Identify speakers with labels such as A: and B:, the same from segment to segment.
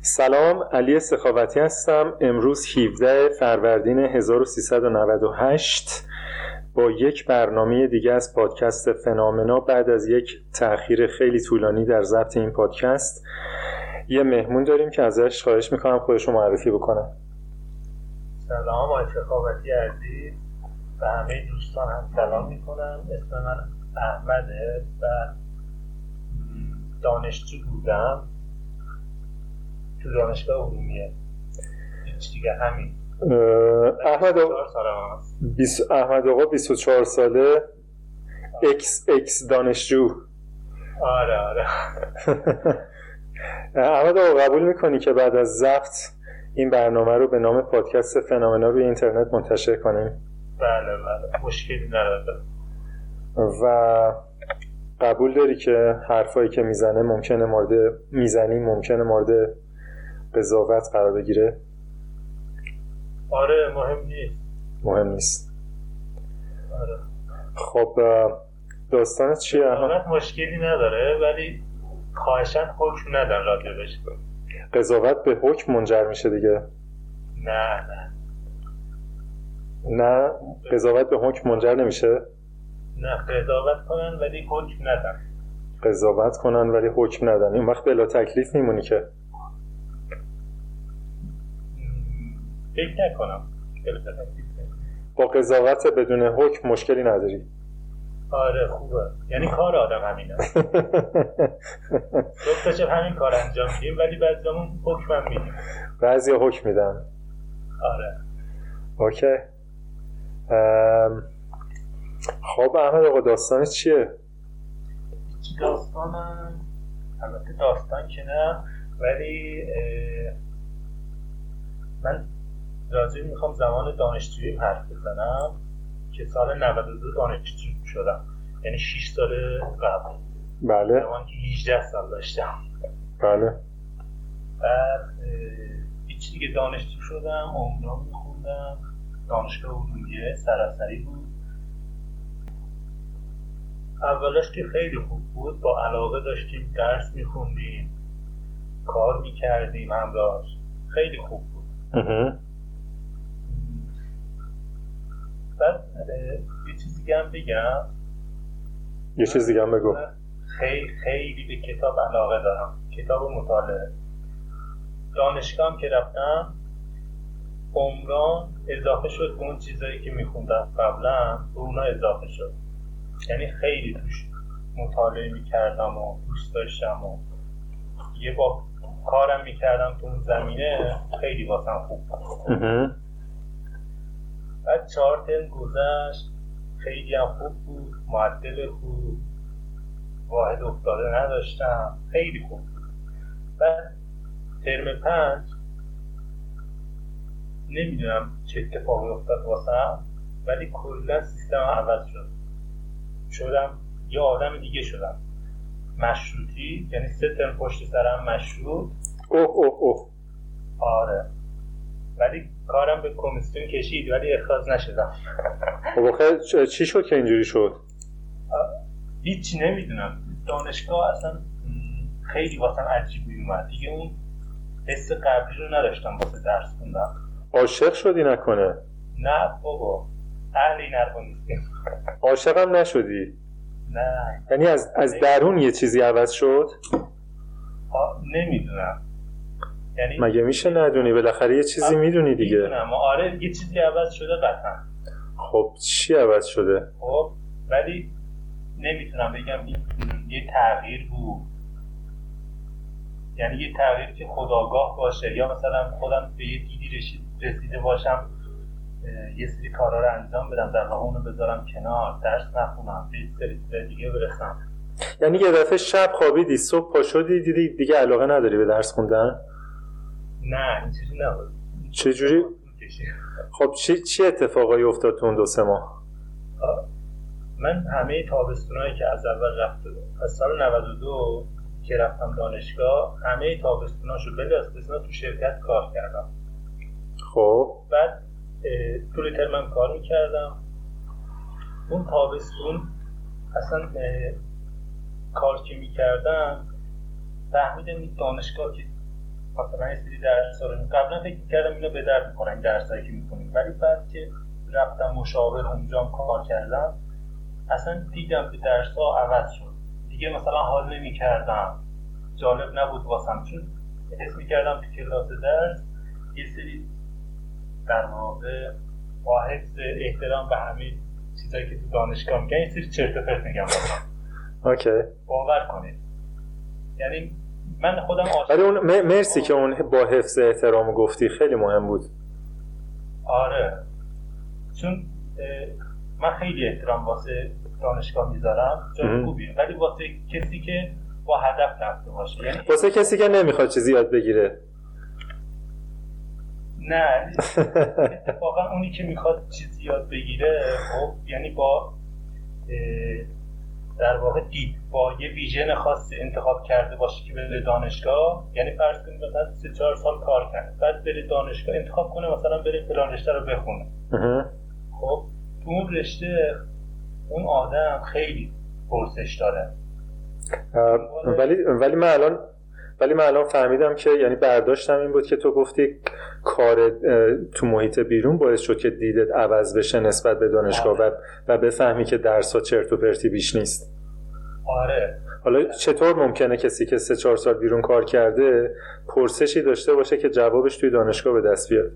A: سلام علی سخاوتی هستم. امروز 17 فروردین 1398 با یک برنامه دیگه از پادکست فنامنا بعد از یک تأخیر خیلی طولانی در ضبط این پادکست یه مهمون داریم که ازش خواهش می‌کنم خودش رو معرفی بکنم
B: سلام آقای سخاوتی عزیز. و همه دوستان هم سلام می‌کنم. اسم من احمده و دانشجو بودم. تو دانشگاه عمومیه. هیچ دیگه همین.
A: احمد آقا
B: چهار سالم هست.
A: بیس... احمد آقا 24 ساله. اکس اکس دانشجو.
B: آره آره.
A: احمد آقا قبول می‌کنی که بعد از ضبط این برنامه رو به نام پادکست فنامنا روی اینترنت منتشر کنیم؟
B: بله بله. مشکلی نداره.
A: و قبول داری که حرفایی که می‌زنه ممکنه مورد می‌زنی ممکنه مورد قضاوت قرار بگیره؟
B: آره مهم نیست.
A: مهم نیست.
B: آره.
A: خب داستانت چیه؟
B: قضاوت مشکلی نداره ولی خواهشن حکم ندن راجبش.
A: قضاوت به حکم منجر میشه دیگه؟
B: نه نه.
A: نه؟ قضاوت به حکم منجر نمیشه؟
B: نه قضاوت کنن ولی حکم ندن.
A: قضاوت کنن ولی حکم ندن. این وقت بلا تکلیف میمونی که.
B: فکر نکنم.
A: با قضاوت بدون حکم مشکلی نداری.
B: آره خوبه. یعنی کار آدم همینه. جفتش همین کار انجام میدیم ولی بعضیمون حکم هم میدیم.
A: بعضی حکم میدن.
B: آره.
A: اوکی. ام، خب احمد آقا داستانت چیه؟
B: چی داستانم البته داستان که نه ولی اه، من راجع می‌خوام زمان دانشجویی حرف بزنم که سال 92 دانشجو شدم. یعنی 6 سال قبل.
A: بله.
B: زمان که 18 سال داشتم.
A: بله.
B: بعد هیچ دیگه دانشجو شدم عمران میخوندم. دانشگاه علومیه سراسری بود. اولش که خیلی خوب بود با علاقه داشتیم درس میخوندیم کار می‌کردیم همراهش. خیلی خوب بود. بعد یه چیز دیگه هم بگم.
A: یه چیز دیگه هم بگو.
B: خیلی خیلی به کتاب علاقه دارم. کتاب مطالعه. دانشگاه هم که رفتم عمران اضافه شد به اون چیزایی که میخوندم قبلا به اونا اضافه شد. یعنی خیلی توش مطالعه می‌کردم و دوست داشتم و یه با کارم می‌کردم تو اون زمینه خیلی واسم خوب بود. بعد چهار ترم گذشت. خیلی هم خوب بود. معدل خوب. واحد افتاده نداشتم. خیلی خوب بود. بعد ترم پنج نمی‌دونم چه اتفاقی افتاد واسم ولی کلا سیستم عوض شد. شدم یه آدم دیگه شدم. مشروطی یعنی سه ترم پشت سرم مشروط.
A: اوه اوه اوه.
B: آره. ولی کارم به کمیسیون کشید ولی اخراج نشدم.
A: خب آخه چی شد که اینجوری شد؟
B: هیچی نمی‌دونم. دانشگاه اصلا خیلی واسم عجیب اومد دیگه اون حس قبلی رو نداشتم واسه درس خوندم
A: عاشق شدی نکنه؟
B: نه بابا اهل این حرفا نیستیم.
A: عاشقم نشدی؟
B: نه.
A: یعنی از, از درون یه چیزی عوض شد؟
B: نمی‌دونم. یعنی
A: مگه میشه ندونی؟ بالاخره یه چیزی می‌دونی دیگه.
B: می‌دونم. آره یه چیزی عوض شده قطعا.
A: خب چی عوض شده؟
B: خب ولی نمی‌تونم بگم این یه تغییر بود. یعنی یه تغییر که خداگاه باشه یا مثلا خودم به یه دیدی رسیده باشم یه سری کارا رو انجام بدم در واقع اونو بذارم کنار درس نخونم به سری دیگه برسم.
A: یعنی یه دفعه شب خوابیدی صبح پا شدی دیدی دیگه علاقه نداری به درس خوندن؟
B: نه اینجوری نبود.
A: چجوری. خب چی چی اتفاقایی افتاد تو اون دو سه ماه؟
B: من همه تابستونایی که از اول رفته از سال 92 که رفتم دانشگاه همه تابستوناشو بلا استثنا تو شرکت کار کردم.
A: خب.
B: بعد طول ترمم کار می‌کردم. اون تابستون اصلا کار که می‌کردم فهمیدم این دانشگاه که مثلا یه سری درس رو قبلا فکر کردم اینو به درد می‌کنن درسایی که می‌کنیم ولی بعد که رفتم مشاور اونجا کار کردم اصلا دیدم که درس ها عوض شد. دیگه مثلا حال نمی کردم جالب نبود واسم. چون حس می کردم تو کلاس درس یه سری در واقع با حفظ احترام به همه چیزایی که تو دانشگاه میگن یه سری چرت و پرت میگم
A: اوکی.
B: باور کنید. یعنی من خودم
A: ولی اون مرسی که اون با حفظ احترام گفتی. خیلی مهم بود.
B: آره. چون من خیلی احترام واسه دانشگاه می‌ذارم. جای خوبیه. ولی واسه کسی که با هدف رفته باشه. یعنی
A: واسه کسی که نمی‌خواد چیزی یاد بگیره.
B: نه. اتفاقا اونی که می‌خواد چیزی یاد بگیره خب یعنی با در واقع دید با یه ویژن خاص انتخاب کرده باشه که بره دانشگاه یعنی فرض کنید مثلا سه چهار سال کار کرد بعد بره دانشگاه انتخاب کنه مثلا بره فلان رشته رو بخونه. خب تو اون رشته اون آدم خیلی پرسش داره.
A: ولی ولی من الان ولی من الان فهمیدم که یعنی برداشتم این بود که تو گفتی کار تو محیط بیرون باعث شد که دیدت عوض بشه نسبت به دانشگاه و, و بفهمی که درس ها چرت و پرتی بیش نیست.
B: آره.
A: حالا چطور ممکنه کسی که سه چهار سال بیرون کار کرده پرسشی داشته باشه که جوابش توی دانشگاه به دست بیاد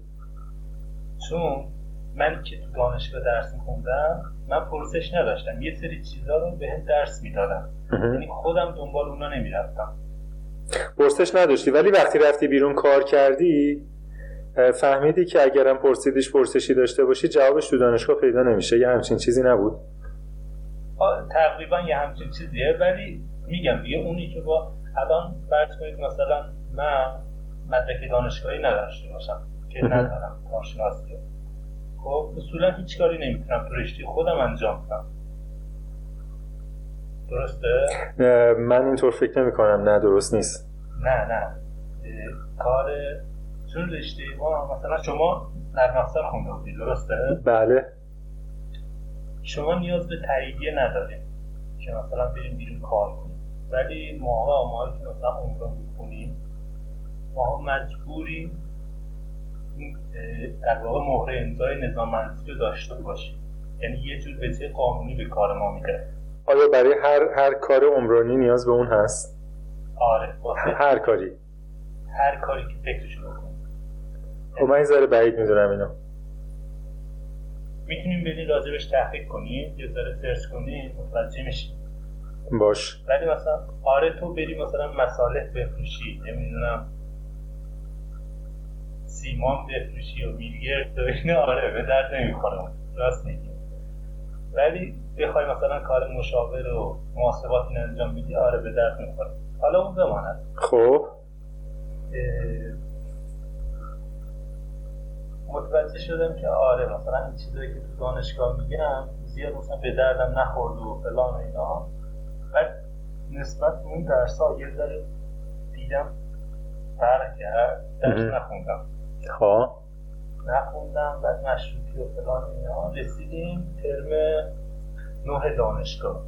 B: چون من که تو دانشگاه درس میخوندم من پرسش نداشتم. یه سری چیزا رو به درس می‌دادم. یعنی خودم دنبال اونا نمی‌رفتم.
A: پرسش نداشتی. ولی وقتی رفتی بیرون کار کردی فهمیدی که اگرم پرسیدیش پرسشی داشته باشی جوابش تو دانشگاه پیدا نمیشه. یه همچین چیزی نبود.
B: تقریبا یه همچین چیزیه. ولی میگم دیگه اونی که با الان فرض کنید مثلا من مدرک دانشگاهی نداشته باشم که ندارم کارشناسی. خب اصولا هیچ کاری نمی‌تونم تو رشته خودم انجام بدم. درسته؟
A: من اینطور فکر نمی کنم. نه درست نیست.
B: نه نه. کار چون رشته ما مثلا شما نرم افزار خونده بودی درسته؟
A: بله.
B: شما نیاز به تاییدیه نداریم که مثلا بریم بیرون کار کنیم. ولی ماها ما که مثلا عمران می‌کنیم ما مجبوریم در واقع مهر امضای نظام رو داشته باشیم. یعنی یه جور بچه قانونی به کار ما میده
A: آیا برای هر هر کار عمرانی نیاز به اون هست؟
B: آره
A: هر کاری.
B: هر کاری که فکرشو بکنی
A: خب من این ذره بعید می‌دونم اینو.
B: می‌تونیم بریم راجبش تحقیق کنیم یه ذره سرچ کنیم متوجه میشیم.
A: باش.
B: ولی مثلا آره تو بری مثلا مصالح بفروشی نمی‌دونم سیمان بفروشی و میلگر تو اینه آره به درد نمی‌خوره راست میگی. ولی بخوای مثلا کار مشاور و محاسبات این انجام میدی آره به درد می‌خوره. حالا اون بماند.
A: خب.
B: متوجه شدم که آره مثلا این چیزایی که تو دانشگاه میگم زیاد مثلا به دردم نخورد و فلان و اینا. بعد نسبت به اون درس ها یه ذره دیدم فرق کرد. درس نخوندم.
A: خب.
B: نخوندم بعد مشروطی و فلان اینا. رسیدیم ترم نه دانشگاه.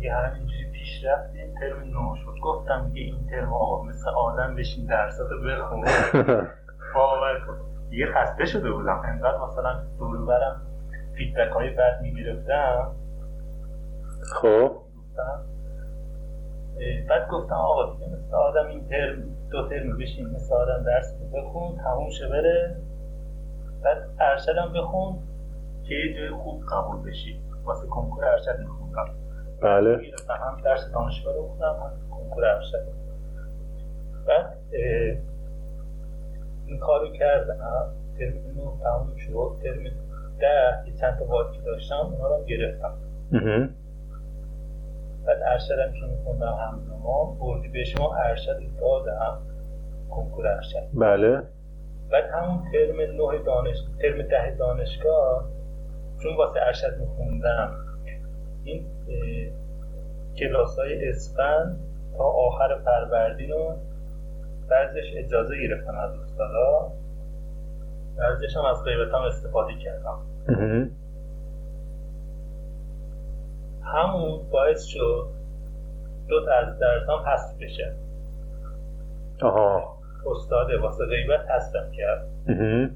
B: یه همینجوری پیش رفتیم ترم نه شد. گفتم دیگه این ترم آقا مثل آدم بشین درسات بخون باور کن. دیگه خسته شده بودم. انقدر مثلا دور برم فیدبک های بد می‌گرفتم.
A: خب.
B: بعد گفتم آقا دیگه مثل آدم این ترم دو ترم بشین مثل آدم درس بخون تموم شه بره. بعد ارشدم بخون. که یه جای خوب قبول بشی. واسه کنکور ارشد میخوندم
A: بله.
B: هم درس دانشگاه رو خوندم هم کنکور ارشد. بعد این کارو کردم. ترم نو تموم شد. ترم ده یه چند تا واجی داشتم اونا رو گرفتم. بعد ارشدم که میخوندم همزمان بردی به شما ارشد دادم. کنکور ارشد.
A: بله.
B: بعد همون ترم نه دانش ترم ده دانشگاه چون واسه ارشد میخوندم این کلاس های اسفند تا آخر فروردین رو بعضش اجازه گرفتم از استادا. بعضش هم از غیبتم استفاده کردم. همون باعث شد دو تا از درسام حذف بشه.
A: آها.
B: استاد واسه غیبت هستم کرد
A: مهم.
B: اه،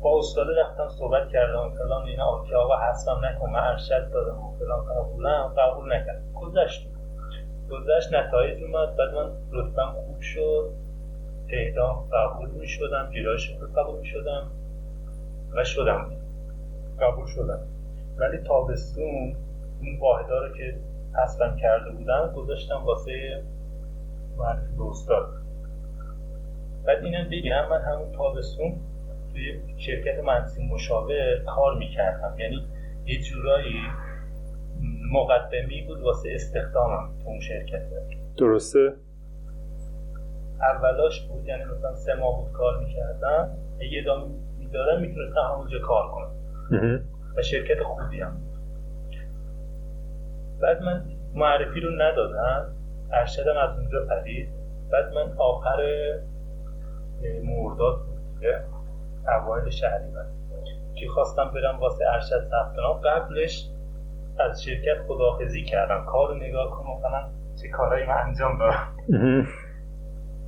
B: با استاد رفتم صحبت کردم فلان اینا که آقا حسبم نکن من ارشد دادم و فلان قبولم قبول نکرد. گذشت. گذشت نتایج اومد بعد من رتبم خوب شد. تهران قبول می شدم گیراش قبول می شدم و شدم. قبول شدم. ولی تابستون اون واحدا رو که حسبم کرده بودم گذاشتم واسه معرفی به استاد. بعد اینم بگم من همون تابستون توی شرکت مهندسی مشاور کار می‌کردم. یعنی یه جورایی مقدمی بود واسه استخدامم تو اون شرکت.
A: درسته؟
B: اولاش بود یعنی مثلا سه ماه بود کار می‌کردم. یه ادامه می‌دادم می‌تونستم همونجا کار کنم. و شرکت خوبی هم بود. بعد من معرفی رو ندادم. ارشدم از اونجا پرید. بعد من آخر مرداد بود دیگه اوایل شهری من که خواستم برم واسه ارشد ثبت نام؟ قبلش از شرکت خداحافظی کردم. کار رو نگاه کنم مثلا چه کارهایی من انجام دارم.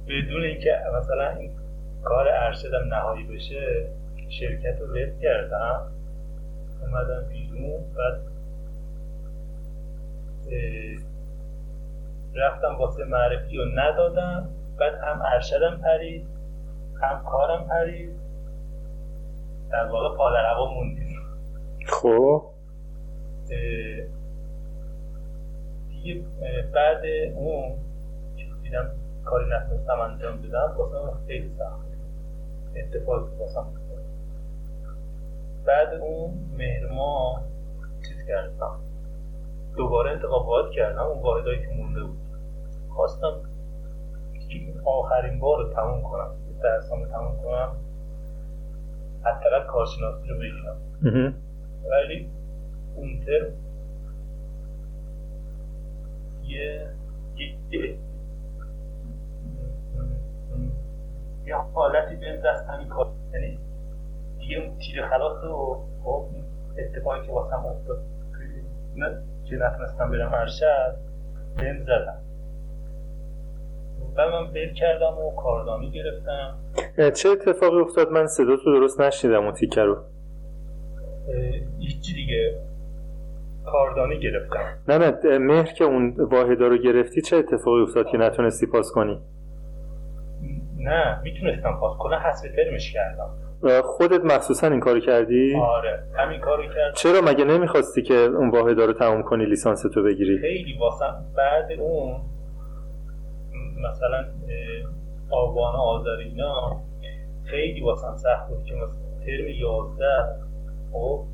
B: بدون اینکه مثلا این کار ارشدم نهایی بشه شرکت رو ول کردم. اومدم بیرون بعد رفتم واسه معرفی رو ندادم. بعد هم ارشدم پرید. هم کارم پرید در واقع پا در هوا موندیم.
A: خب.
B: دیگه بعد اون دیدم کاری نتونستم انجام بدم واسه خیلی سخت. اتفاق واسم. بعد اون مهر ماه چیز کردم. دوباره انتخابات کردم اون واحدایی که مونده بود. خواستم این آخرین بار رو تموم کنم. رو تموم کنم. حداقل کارشناسی رو بگیرم. ولی اون ترم یه یه- حالتی بهم دست همین کار. یعنی دیگه اون تیر خلاص و خب اتفاقی که واسم افتاد. توی- نه که نتونستم برم ارشد بهم زدم و من بل کردم و کاردانی گرفتم.
A: چه اتفاقی افتاد؟ من صدا تو درست نشنیدم اون تیکه رو.
B: هیچی دیگه. کاردانی گرفتم.
A: نه نه مهر که اون واحدا رو گرفتی چه اتفاقی افتاد که نتونستی پاس کنی؟
B: نه می‌تونستم پاس کنم. حذف ترمش کردم.
A: خودت مخصوصا این کارو کردی؟
B: آره همین کارو کردم.
A: چرا؟ مگه نمی‌خواستی که اون واحدا رو تموم کنی لیسانس تو بگیری؟
B: خیلی واسم بعد اون مثلا آبان آذر اینا خیلی واسم سخت بود که مثلا ترم 11 خب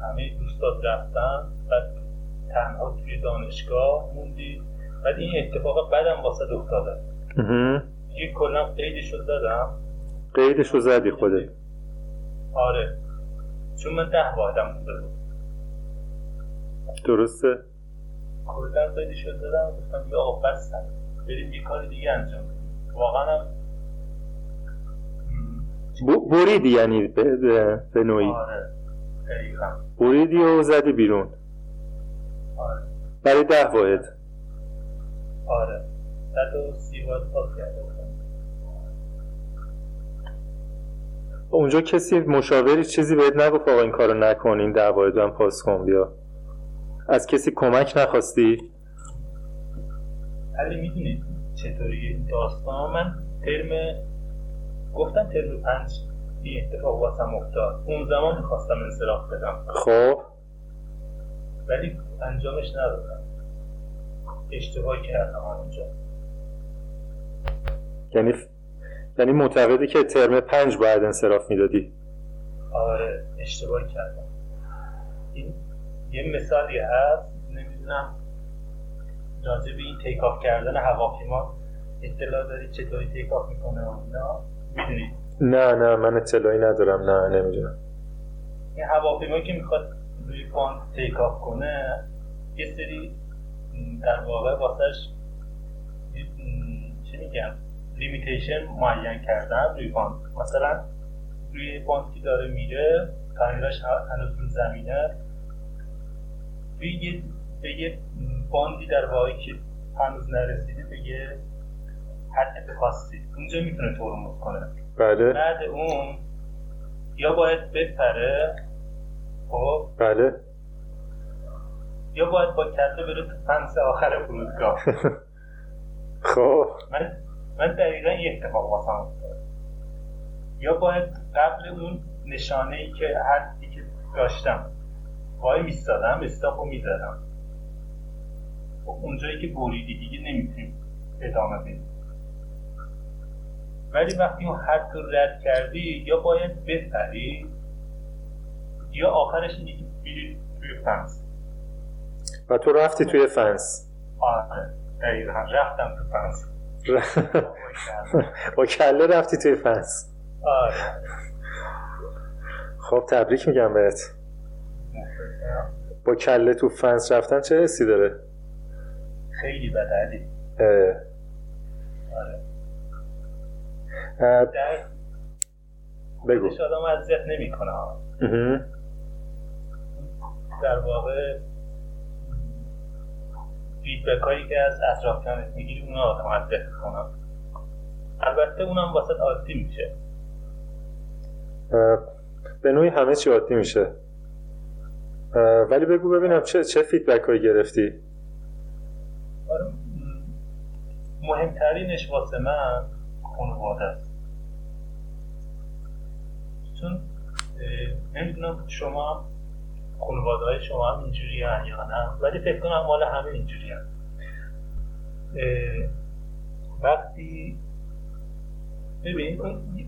B: همه دوستات رفتن بعد تنها توی دانشگاه موندی. بعد این اتفاق بعدم واسه افتاده. یه کلا قیدش رو زدم.
A: قیدش رو زدی خودت.
B: آره. چون من ده واحدم مونده بود.
A: درسته.
B: کلا قیدش رو زدم گفتم یا آقا بریم یه کار دیگه انجام بدیم. واقعا هم
A: بریدی یعنی به, به, به نوعی؟
B: آره.
A: بریدی و زدی بیرون؟
B: آره.
A: برای ده واحد.
B: آره. صد و سی واحد بودم.
A: اونجا کسی مشاوری چیزی بهت نگفت آقا این کارو نکن این رو هم پاس کن بیا. از کسی کمک نخواستی؟
B: ولی می‌دونید چطوری؟ این داستان من ترم گفتم ترم پنج این اتفاق واسم افتاد. اون زمان می‌خواستم انصراف بدم.
A: خب.
B: ولی انجامش ندادم. اشتباه کردم اونجا.
A: یعنی یعنی معتقدی که ترم پنج باید انصراف می‌دادی؟
B: آره اشتباه کردم. این یه مثالی هست نمی‌دونم. راجع به این take off کردن هواپیما اطلاع داری چطوری take off می‌کنه و اینا؟ می‌دونید
A: نه نه من اطلاعی ندارم نه نمی‌دونم.
B: این هواپیمایی که می‌خواد روی پان take off کنه یه سری در واقع م، چی میگم؟ limitation معین کردن روی پان مثلا روی پان که داره میره tireش هنوز رو زمینه یه به یه باندی در واقعی که هنوز نرسیده به یه حد خاصی. اونجا می‌تونه ترمز کنه.
A: بله.
B: بعد اون یا باید بپره خب؟
A: بله.
B: یا باید با کله بره تو فنس آخر فرودگاه.
A: خب.
B: من من دقیقا یه اتفاق واسم افتاد یا باید قبل اون نشانه ای که حدی که داشتم وای میستادم استاپو می‌زدم. اونجایی که بریدی دیگه نمی‌تونیم ادامه بدیم. ولی وقتی اون حد رو رد کردی یا باید بپری یا آخرش اینه که بیری توی فنس.
A: و تو رفتی توی فنس.
B: آره دقیقا. رفتم تو فنس.
A: با کله رفتی توی فنس.
B: آره.
A: خب تبریک میگم بهت. با کله تو فنس رفتن چه حسی داره؟
B: خیلی
A: اه.
B: آره. در
A: بگو.
B: آدم اذیت نمی‌کنه.
A: اها.
B: در واقع فیدبک هایی که از اطرافیانت می‌گیری اونا آدم اذیت می‌کنن. البته اونم واسه عادی میشه.
A: به نوعی همه چی عادی میشه. ولی بگو ببینم چه چه فیدبک هایی گرفتی؟
B: مهمترینش واسه من خانواده است چون نمی‌دونم شما خانواده های شما هم اینجوری یا نه ولی فکر کنم مال همه اینجوری هم. وقتی ببین اون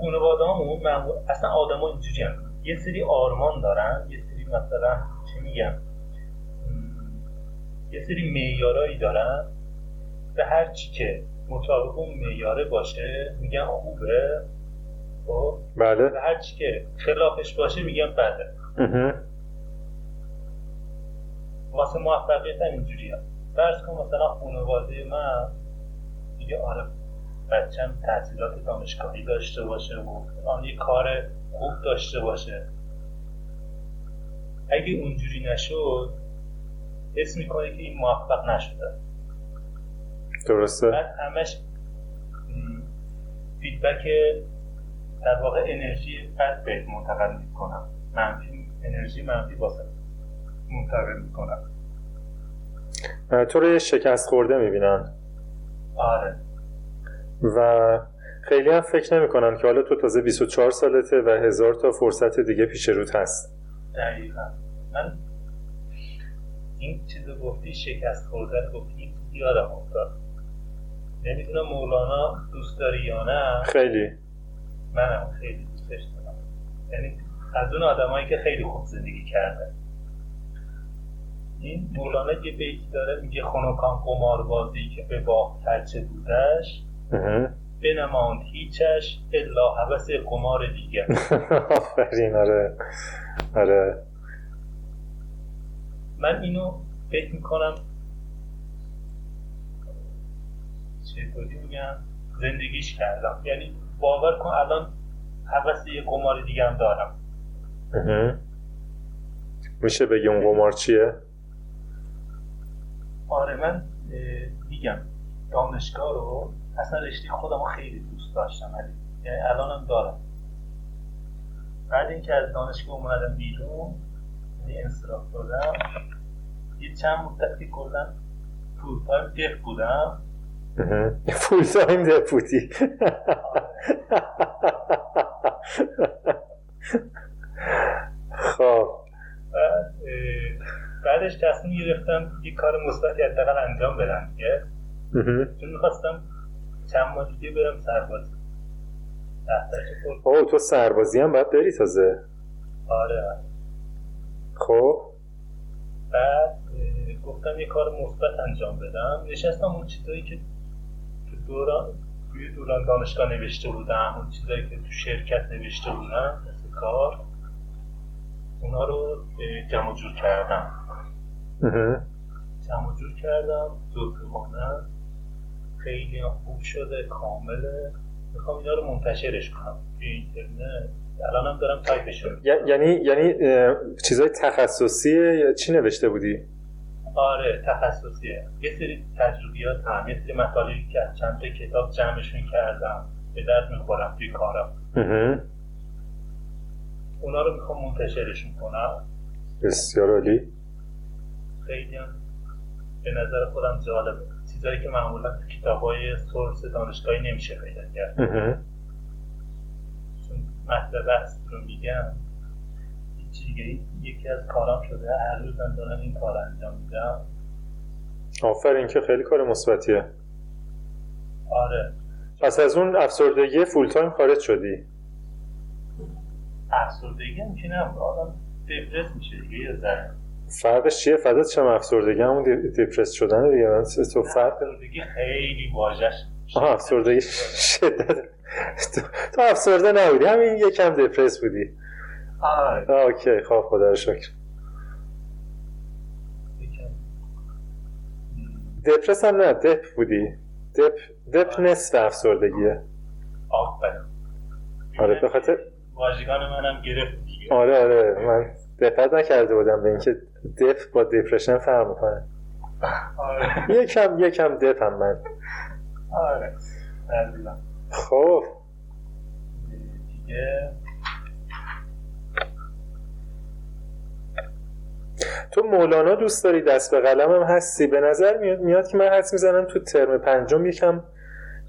B: خانواده همون اصلا آدم ها اینجوری. یه سری آرمان دارن یه سری مثلا چی میگم یه سری معیارایی دارن به هر چی که مطابق اون معیاره باشه میگن خوبه. خب؟
A: بله.
B: به هر چی که خلافش باشه میگن بده. واسه موفقیت هم اینجوری هم فرض کن مثلا خانواده من میگه آره بچم تحصیلات دانشگاهی داشته باشه و فلان یه کار خوب داشته باشه. اگه اونجوری نشد حس می‌کنه که این موفق نشده.
A: درسته.
B: بعد همش فیدبک در واقع انرژی بد بهت منتقل می‌کنم. منفی انرژی منفی واسه منتقل می‌کنم.
A: تو رو شکست خورده می‌بینن.
B: آره.
A: و خیلی هم فکر نمی‌کنن که حالا تو تازه 24 سالته و هزار تا فرصت دیگه پیش روت هست.
B: دقیقا. من این چیز گفتی شکست خورده رو گفتی این یادم افتاد. نمی‌دونم مولانا دوست داری یا نه.
A: خیلی.
B: منم خیلی دوستش دارم. یعنی از اون آدمایی که خیلی خوب زندگی کرده. این مولانا یه بیتی داره میگه خنکان قماربازی که به باغ ترچه بودش. بنماند هیچش الا هوس قمار دیگر.
A: آفرین آره. آره.
B: من اینو فکر می‌کنم چطوری میگم زندگیش کردم یعنی باور کن الان هوس یه قمار دیگه هم دارم.
A: میشه بگی اون قمار چیه؟
B: آره من میگم دانشگاه رو اصلا رشته خودم خیلی دوست داشتم ولی یعنی الانم دارم بعد اینکه از دانشگاه اومدم بیرون یعنی انصراف دادم. یه چند مدتی کلا full time dep بودم.
A: full time dep بودی خب.
B: بعد اه، بعدش تصمیم گرفتم یه کار مثبتی حداقل انجام بدم دیگه. چون می‌خواستم چند ماه دیگه برم سربازی
A: اوه تو سربازی هم باید بری تازه.
B: آره.
A: خب.
B: بعد گفتم یه کار مثبت انجام بدم. نشستم اون چیزایی که تو دوران توی دوران دانشگاه نوشته بودم اون چیزایی که تو شرکت نوشته بودم مثل کار اونا رو جمع جور کردم. جمع جور کردم دکترانه خیلی خوب شده کامله. می‌خوام اینا رو منتشرش کنم. توی اینترنت. الانم دارم تایپشون
A: ی- یعنی یعنی چیزای تخصصیه یا چی نوشته بودی؟
B: آره تخصصیه. یه سری تجربیات هم یه سری مطالبی که از چند کتاب جمعشون کردم به درد می‌خورم توی کارم. اونا رو می‌خوام منتشرشون کنم
A: بسیار عالی.
B: خیلی هم به نظر خودم جالبه. چیزایی که معمولا تو کتاب های سورس دانشگاهی نمیشه پیدا کرد. مطلب اصل رو میگم. دیگه یکی از کارام شده. هر روزم دارم این کار انجام میدم.
A: آفرین که خیلی کار مثبتیه.
B: آره.
A: پس از اون افسردگی full time خارج شدی؟
B: افسردگی هم که نه آدم depress میشه دیگه یه ذره.
A: فرقش چیه؟ فدات چم افسردگی همون depress شدن دیگه. من تو فرق
B: افسردگی خیلی واژه‌ش
A: آها افسردگی شدت. تو افسرده نبودی. همین یکم دپرس بودی.
B: آره.
A: اوکی. خب خدا رو شکر. دپرس هم نه دپ بودی. دپ دپ نصف افسردگیه.
B: آفرین.
A: آره به خاطر
B: واژگان منم گرفت دیگه.
A: آره آره. من دقت نکرده بودم به اینکه دپ با دپرشن فرق می‌کنه.
B: آره.
A: یکم یکم دپ هم من.
B: آره.
A: خب.
B: دیگه
A: تو مولانا دوست داری دست به قلم هم هستی؟ به نظر میاد میاد که من حدس می‌زنم تو ترم پنجم یکم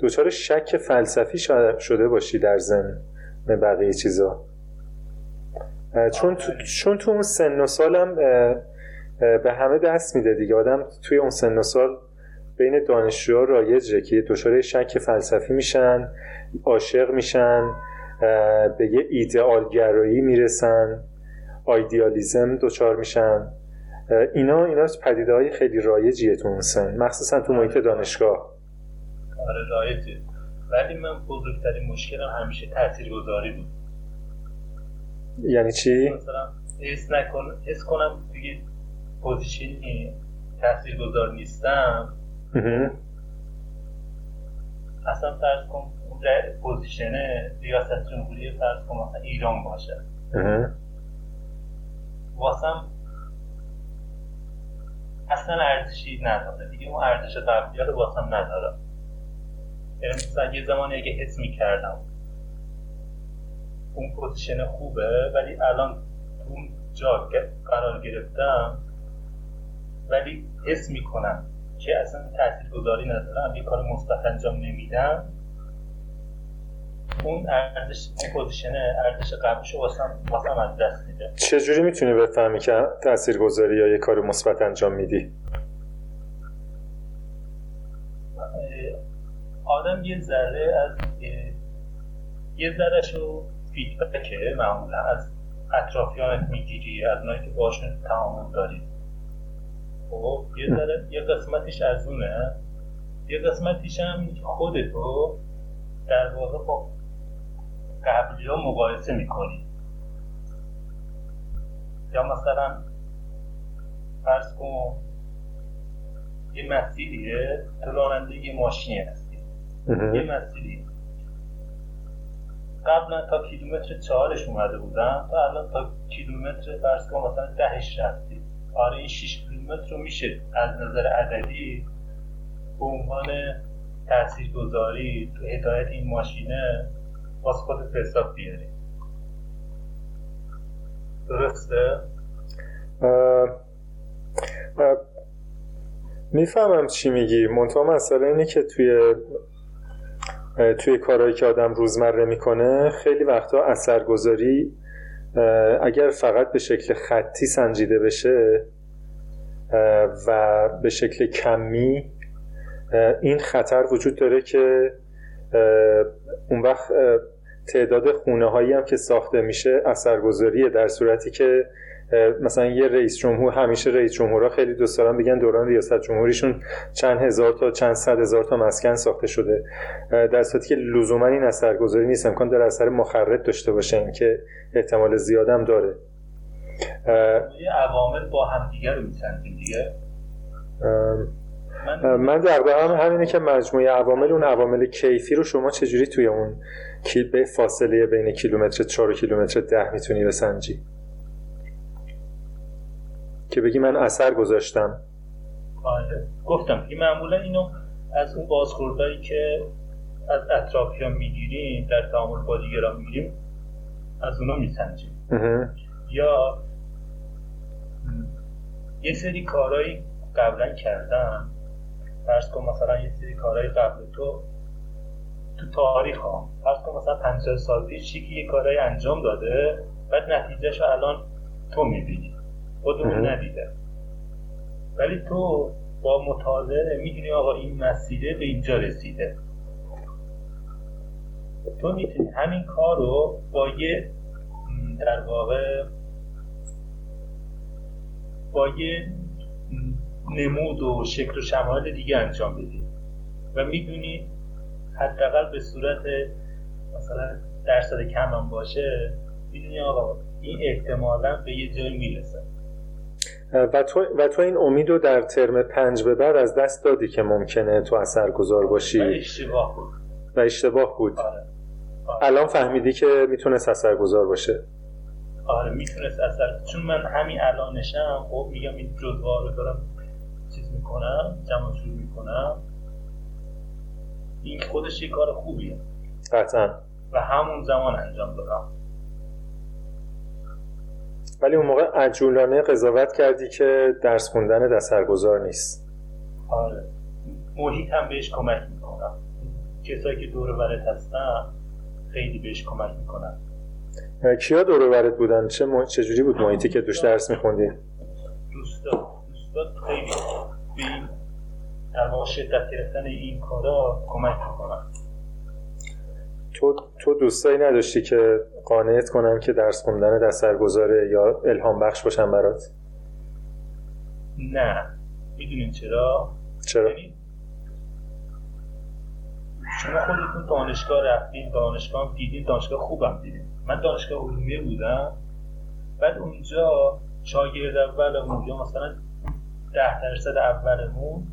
A: دچار شک فلسفی شده- باشی در زن بقیه چیزا. چون تو, چون تو اون سن و سالم به همه دست میده دیگه. آدم توی اون سن و سال بین دانشجوها رایجه که دچار شک فلسفی میشن عاشق میشن به یه ایدئال گرایی می‌رسن آیدیالیزم دچار میشن. اینا اینا پدیده های خیلی رایجیه تو اون سن. مخصوصا تو محیط دانشگاه.
B: آره رایجه. ولی من بزرگترین مشکلم همیشه تاثیرگذاری بود.
A: یعنی چی؟
B: مثلا حس نکن حس کنم توی position ی تاثیرگذار نیستم. اصلا فرض کن position ریاست جمهوری فرض کن مثلا ایران باشه. واسم اصلا ارزشی نداره. دیگه اون ارزش قبلی رو واسم نداره. یعنی مثلا یه زمانی اگه حس می‌کردم اون position خوبه ولی الان اون جا که قرار گرفتم ولی حس می‌کنم که اصلا تأثیر گذاری ندارم یه کار مثبت انجام نمیدم. اون ارزش اون position ارزش قبلش رو واسم واسم از دست میده.
A: چجوری می‌تونی بفهمی که تأثیر گذاری یا یه کار مثبت انجام میدی؟
B: آدم یه ذره از یه ذرهش رو فیدبکه معمولا از اطرافیانت می‌گیری از اونایی که باشون تعامل داری. خب یه ذره یه قسمتش از اونه. یه قسمتش هم خودتو در واقع با قبلی ها مقایسه می‌کنی. یا مثلا فرض کن یه مسیریه تو راننده یه ماشینی هستی. یه. مسیری. قبلا تا کیلومتر چهارش اومده بودم تا الان تا کیلومتر فرض کن مثلا دهش رفتی. آره این 6 کیلومتر رو میشه از نظر عددی به عنوان تاثیرگذاری تو هدایت این ماشینه خودت به حساب بیاری درسته؟
A: می‌فهمم چی میگی منتها مسئله اینه که توی توی کارهایی که آدم روزمره می‌کنه خیلی وقتا اثرگذاری اگر فقط به شکل خطی سنجیده بشه و به شکل کمی این خطر وجود داره که اون وقت تعداد خونه هایی هم که ساخته میشه اثرگذاریه در صورتی که مثلا یه رئیس جمهور همیشه رئیس جمهورها خیلی دوست دارن بگن دوران ریاست جمهوریشون چند هزار تا چند صد هزار تا مسکن ساخته شده. در صورتی که لزوما این اثرگذاری نیست. امکان داره اثر مخرب داشته باشه این که احتمال زیادم داره.
B: عوامل با همدیگه رو میسنجیم دیگه. من
A: در هم همینه که مجموعه عوامل اون عوامل کیفی رو شما چجوری توی اون کی- به فاصله بین کیلومتر 4 و کیلومتر 10 می‌تونی بسنجی؟ که بگی من اثر گذاشتم.
B: آره. گفتم که معمولا اینو از اون بازخوردهایی که از اطرافیان می‌گیریم در تعامل با دیگران می‌گیریم از اونا میسنجیم. یا یه سری کارهایی قبلا کردن فرض کن مثلا یه سری کارهای قبل تو تو تاریخ ها. فرض کن مثلا 50 سال پیش یکی یه کارهای انجام داده بعد نتیجهش الان تو می‌بینی. خود اون ندیده. ولی تو با مطالعه می‌دونی آقا این مسیره به اینجا رسیده. تو می‌تونی همین کار رو با یه در واقع با یه نمود و شکل و شمایل دیگه انجام بدی و می‌دونی حداقل به صورت مثلا درصد کم هم باشه می‌دونی آقا این احتمالا به یه جایی می‌رسه.
A: و تو, و تو این امید رو در ترم پنج به بعد از دست دادی که ممکنه تو اثر گذار باشی؟ و
B: اشتباه بود.
A: و اشتباه بود.
B: آره. آره.
A: الان فهمیدی که می‌تونست اثر گذار باشه؟
B: آره می‌تونست اثر چون من همین الانشم خب میگم این جزوه رو دارم چیز می‌کنم جمع جور می‌کنم. این خودش یه کار خوبیه.
A: قطعا.
B: و همون زمان انجام دادم.
A: ولی اون موقع عجولانه قضاوت کردی که درس خوندن در سرگذار نیست.
B: آره. محیط هم بهش کمک می‌کنم. کسایی که دور برت هستن خیلی بهش کمک می‌کنن.
A: کیا دور برت بودن؟ چه م... چجوری بود محیطی که دوش درس میخوندی؟
B: دوستا دوستا خیلی به این در شدت گرفتن این کارا کمک می‌کنن.
A: تو تو دوستایی نداشتی که قانعت کنن که درس خوندن در سرگذاره یا الهام بخش باشن برات؟
B: نه. می‌دونین چرا؟
A: چرا؟
B: یعنی شما خودتون دانشگاه رفتین دانشگاه هم دیدین دانشگاه خوبم دیدین. من دانشگاه علومیه بودم. بعد اونجا شاگرد اولمون یا مثلا ده درصد اولمون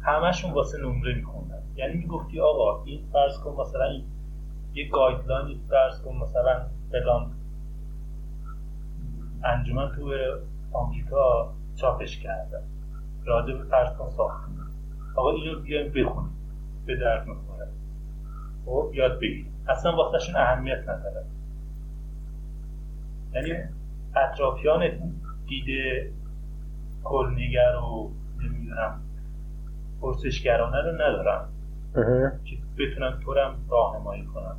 B: همشون واسه نمره میخوندن. یعنی می‌گفتی آقا این فرض کن مثلا این یه گایدلاینی فرض کن مثلا فلان انجمن تو آمریکا چاپش کرده. راجع به فرض کن ساختمون آقا اینو بیایم بخونیم. به درد می‌خوره خب یاد بگیریم. اصلا واسهشون اهمیت نداره. یعنی اطرافیان دیده کلنگر و نمی‌دونم پرسشگرانه رو ندارم که بتونم تو هم راهنمایی کنم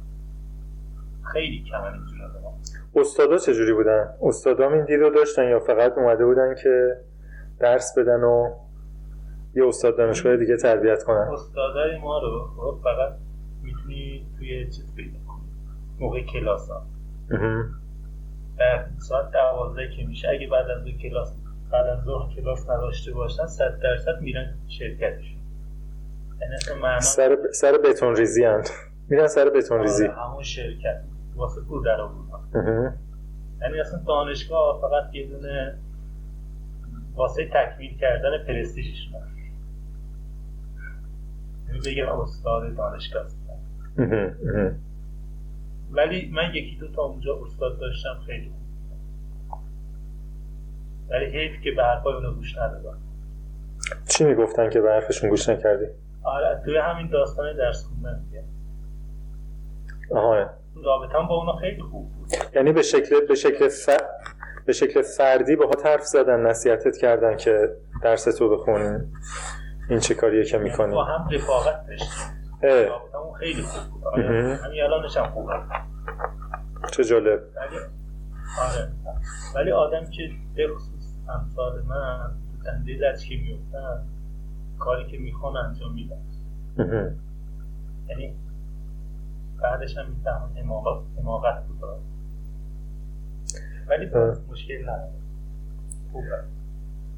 B: خیلی کم اینجور آدم
A: استادا چجوری بودن؟ استادا این دید رو داشتن یا فقط اومده بودن که درس بدن و یه استاد دانشگاه دیگه تربیت کنن؟
B: استادای ما رو خب فقط می‌تونی توی چیز پیدا کنی. موقع کلاس ها. در ساعت دوازده که میشه اگه بعد از دو کلاس بعد از ظهر کلاس نداشته باشن صد درصد میرن شرکتشون یعنی اصلا معنا
A: سر, سر بتون ریزی هن. میرن سر بتون ریزی
B: آره، همون شرکت. واسه پول در آوردن. یعنی اصلا دانشگاه فقط یه دونه واسه تکمیل کردن پرستیژشون یعنی بگم استاد دانشگاه ولی من یکی دو تا اونجا استاد داشتم خیلی خوب. ولی حیف که به حرفای اونو گوش ندادم.
A: چی می‌گفتن که به حرفشون گوش نکردی؟
B: آره توی همین داستان درس خوندن
A: آها.
B: رابطم با اونا خیلی خوب بود.
A: یعنی به شکل به شکل ف... به شکل فردی با حرف زدن نصیحتت کردن که درس تو بخون این چه کاریه که می‌کنی؟
B: با هم رفاقت داشتیم. رابطمون خیلی خوب. بود آره. همین الانش هم خوبه.
A: چه جالب.
B: ولی آره. ولی آدم که به خصوص امثال من تو دنده لچ که میفتن کاری که می‌خوان انجام میدن. یعنی بعدش هم می‌فهمن حماقت حماقت بود. ولی مشکل نداره. خوبه.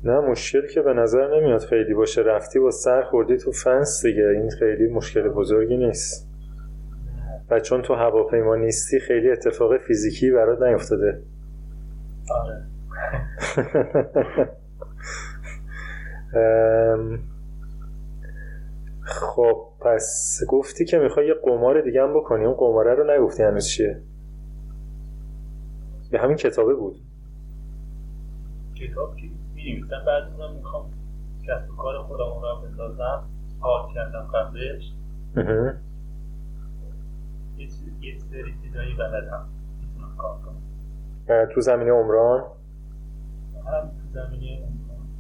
A: نه مشکل که به نظر نمیاد خیلی باشه. رفتی با سر خوردی تو فنس دیگه. این خیلی مشکل بزرگی نیست. و چون تو هواپیما نیستی خیلی اتفاق فیزیکی برات نیفتاده.
B: آره.
A: خب پس گفتی که می‌خوای یه قمار دیگه هم بکنی. اون قماره رو نگفتی هنوز چیه؟ یه همین کتابه بود.
B: کتاب که می‌نویسم بعد اونم می‌خوام کسب و کار خودم را بندازم. کار کردم قبلش. یه سری چیزایی بلدم می‌تونم کار کنم.
A: تو زمینه عمران؟
B: هم تو زمینه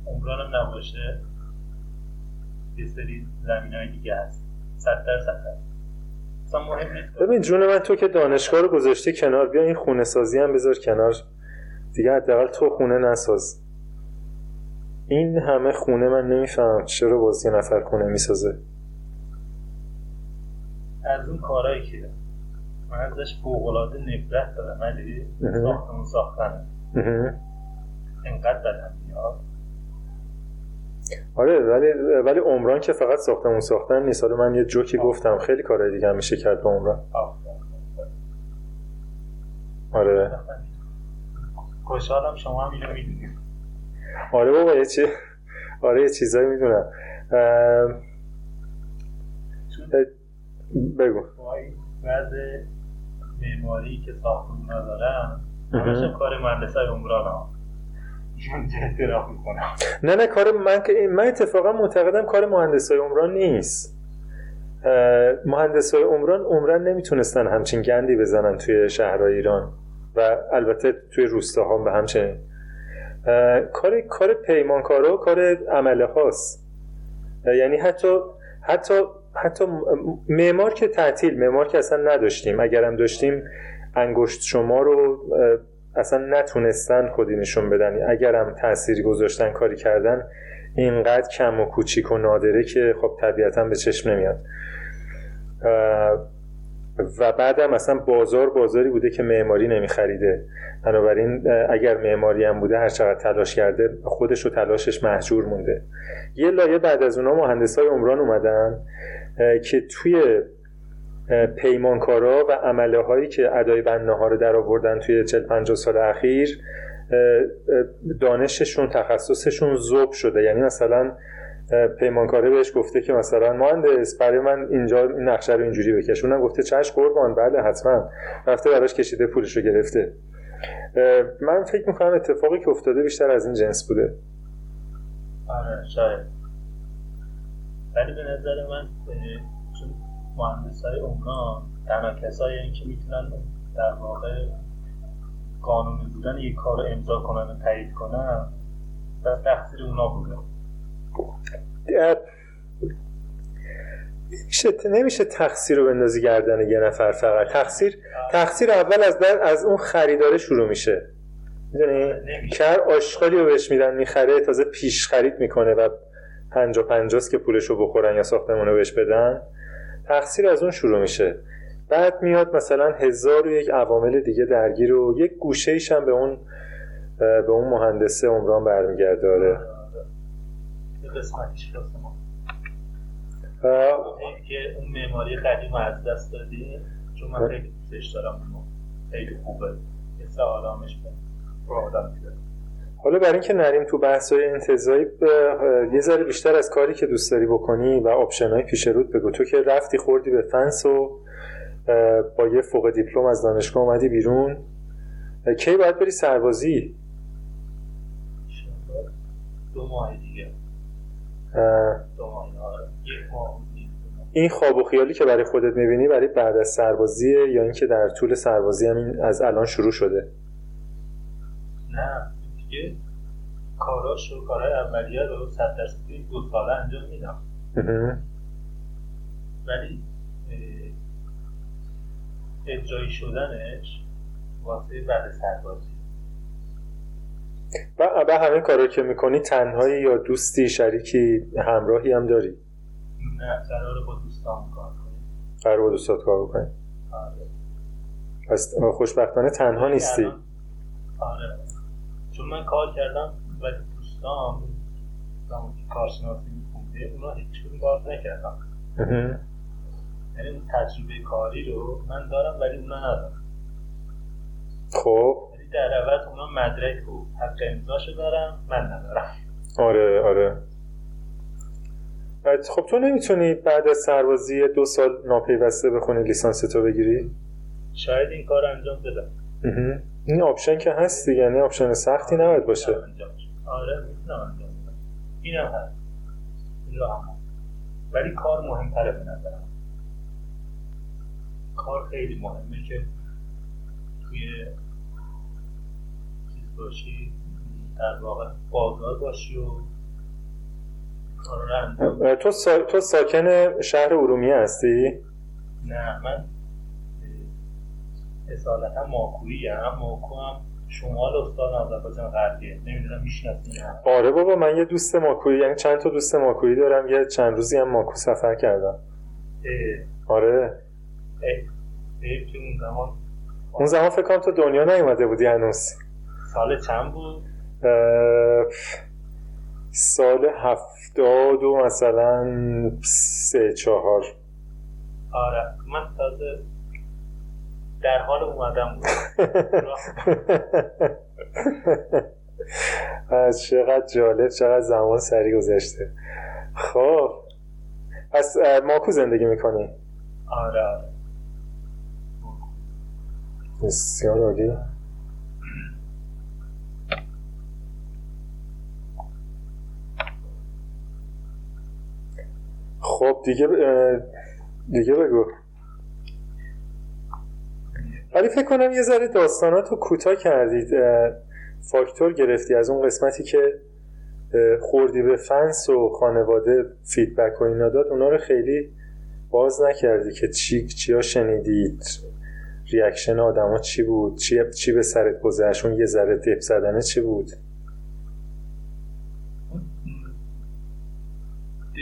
B: عمرانم نباشه. یه سری زمین های دیگه هست. صد هست. اصلا مهم نیست.
A: ببین جون من تو که دانشگاه رو گذاشتی کنار بیا این خونه سازی هم بذار کنار. دیگه حداقل تو خونه نساز. این همه خونه من نمی‌فهمم چرا باز یه نفر خونه می‌سازه.
B: از اون کارهایی که من ازش فوق‌العاده نفرت دارم ولی. ساختمون ساختنه.
A: مهم.
B: انقدر بدم میاد.
A: آره ولی ولی عمران که فقط ساختمون ساختن نیست. حالا من یه جوکی گفتم خیلی کارهای دیگه هم میشه کرد با عمران.
B: آفرین.
A: آره.
B: خوشحالم شما هم اینو می‌دونید.
A: آره بابا یه چی آره یه چیزایی می‌دونم. بگو.
B: بعد معماری که ساختمون. همش کار مهندس های عمران ها
A: نه نه کار من که من اتفاقا معتقدم کار مهندسای عمران نیست. مهندسای عمران عمران نمی‌تونستن همچین گندی بزنن توی شهرهای ایران و البته توی روستاها هم به همچنین کار کار پیمانکارا کار عمله هاست یعنی حتی حتی حتی معمار که تعطیل معمار که اصلا نداشتیم. اگرم داشتیم انگشت شما رو اصلا نتونستن کدی نشون بدن. اگرم تأثیری گذاشتن کاری کردن اینقدر کم و کوچیک و نادره که خب طبیعتا به چشم نمیاد. و بعدم اصلا بازار بازاری بوده که معماری نمیخریده. بنابراین اگر معماری هم بوده هر چقدر تلاش کرده خودش و تلاشش محجور مونده. یه لایه بعد از اونا مهندس های عمران اومدن که توی پیمانکارا و عمله هایی که ادای بنا ها رو در آوردن توی 40 50 سال اخیر دانششون تخصصشون ذوب شده. یعنی مثلا پیمانکاره بهش گفته که مثلا مهندس برای من اینجا این نقشه رو اینجوری بکش. اونم گفته چشم قربان بله حتما. رفته براش کشیده پولش رو گرفته من فکر می‌کنم اتفاقی که افتاده بیشتر از این جنس بوده.
B: آره شاید. ولی به نظر من چون مهندس های عمران تنها کسایی که می‌تونن در واقع قانونی بودن یک کار امضا کنن و تایید کنن تقصیر اونا بوده.
A: نمیشه نمیشه تقصیر رو بندازی گردن یه نفر فقط. تقصیر تقصیر اول از در از اون خریداره شروع میشه. می‌دونی. کر آشغالی رو بهش میدن می‌خره تازه پیش خرید می‌کنه و پنجا پنجاست که پولش رو بخورن یا ساختمون رو بهش بدن. تقصیر از اون شروع میشه. بعد میاد مثلا هزار و یک عوامل دیگه درگیر و یک گوشه ایش هم به اون به اون مهندسه عمران برمیگرده
B: یه قسمتیش واسه ما. که اون معماری قدیم از دست دادی چون من خیلی دوستش دارم اونو خیلی خوبه. یه سه آرامش به رو آدم میده.
A: حالا برای اینکه نریم تو بحث‌های انتزاعی ب- یه ذره بیشتر از کاری که دوست داری بکنی و آپشن‌های پیش رود بگو. تو که رفتی خوردی به فنس و با یه فوق دیپلم از دانشگاه اومدی بیرون. کی باید بری سربازی؟
B: دو ماه دیگه.
A: این خواب و خیالی که برای خودت می‌بینی برای بعد از سربازیه یا اینکه در طول سربازی هم از الان شروع شده
B: نه دیگه کاراش و کارهای اولیه رو صد درصد دو ساله انجام میدم. ولی اجرایی شدنش واسه بعد سربازی
A: و به همه کارا که می‌کنی تنهایی یا دوستی شریکی همراهی هم داری؟
B: نه قراره با دوستان کار کنیم.
A: قرار با دوستات کار بکنی؟
B: آره.
A: پس خوشبختانه تنها نیستی.
B: الان- آره. چون من کار کردم ولی دوستان زمانی که کارشناسی میخونده اونا هیچ کار نکردم. یعنی تجربه کاری رو من دارم ولی اونا ندارم
A: خب.
B: یعنی در عوض اونا مدرک و حق امضاشو دارم من ندارم.
A: آره آره. خب تو نمی‌تونی بعد از سربازی دو سال ناپیوسته بخونی لیسانس تو بگیری؟
B: شاید این کار انجام بدم.
A: مهم. این option که هست دیگه یعنی option سختی نباید باشه.
B: آره می‌تونم انجام بدم. اینم هست. راه ولی کار مهمتره به نظرم. کار خیلی مهمه که توی باشی در واقع بازار باشی و کار
A: تو, سا... تو ساکن شهر ارومیه هستی؟
B: نه من اصالتا ماکویی هم ماکو هم شمال استان آذربایجان غربیه نمی‌دونم می‌شناسی
A: آره بابا من یه دوست ماکویی یعنی چند تا دوست ماکویی دارم یه چند روزی هم ماکو سفر کردم
B: اه.
A: آره
B: اه. اه. اون زمان
A: اون زمان فکر کنم تو دنیا نیومده بودی هنوز
B: سال چند بود؟
A: سال هفتاد و مثلا سه چهار.
B: آره من تازه در حال اومدم. بود
A: از چقدر جالب چقدر زمان سری گذشته. خب پس ماکو زندگی می‌کنی؟
B: آره آره.
A: بسیار عالی. خب دیگه دیگه بگو. ولی فکر کنم یه ذره داستاناتو کوتاه کردید فاکتور گرفتی از اون قسمتی که خوردی به فنس و خانواده feedback و اینا داد اونا رو خیلی باز نکردی که چی چیا شنیدید؟ reaction آدما چی بود؟ چی چی به سرت گذشت؟ اون یه ذره dep زدنه چی بود؟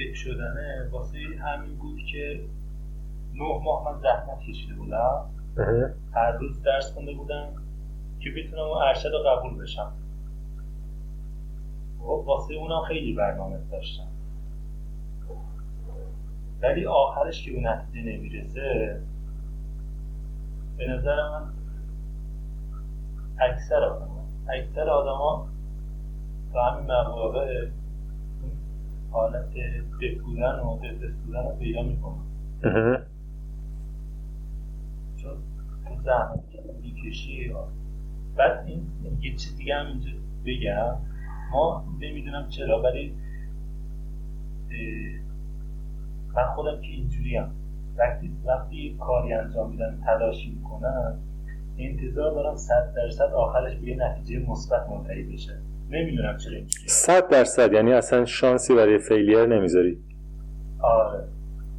B: dep شدنه واسه همین بود که نه ماه من زحمت کشیده بودم. هر روز درس خونده بودم که بتونم اون ارشد رو قبول بشم. و واسه اونم خیلی برنامه داشتم. ولی آخرش که به نتیجه نمی‌رسه به نظر من اکثر آدم اکثر آدما تو همین مواقع حالت دپ بودن و دپرس بودن رو پیدا می‌کنن
A: اه.
B: چون تو زحمت می‌کشی بعد این یه چیز دیگه هم اینجا بگم. ما نمی‌دونم چرا ولی من خودم که اینجوری هم وقتی وقتی کاری انجام میدم تلاشی می‌کنم انتظار دارم صد درصد آخرش به یه نتیجه مثبت منتهی بشه. نمی‌دونم چرا اینجوری
A: صد درصد یعنی اصلا شانسی برای فیلیر نمی‌ذاری.
B: آره.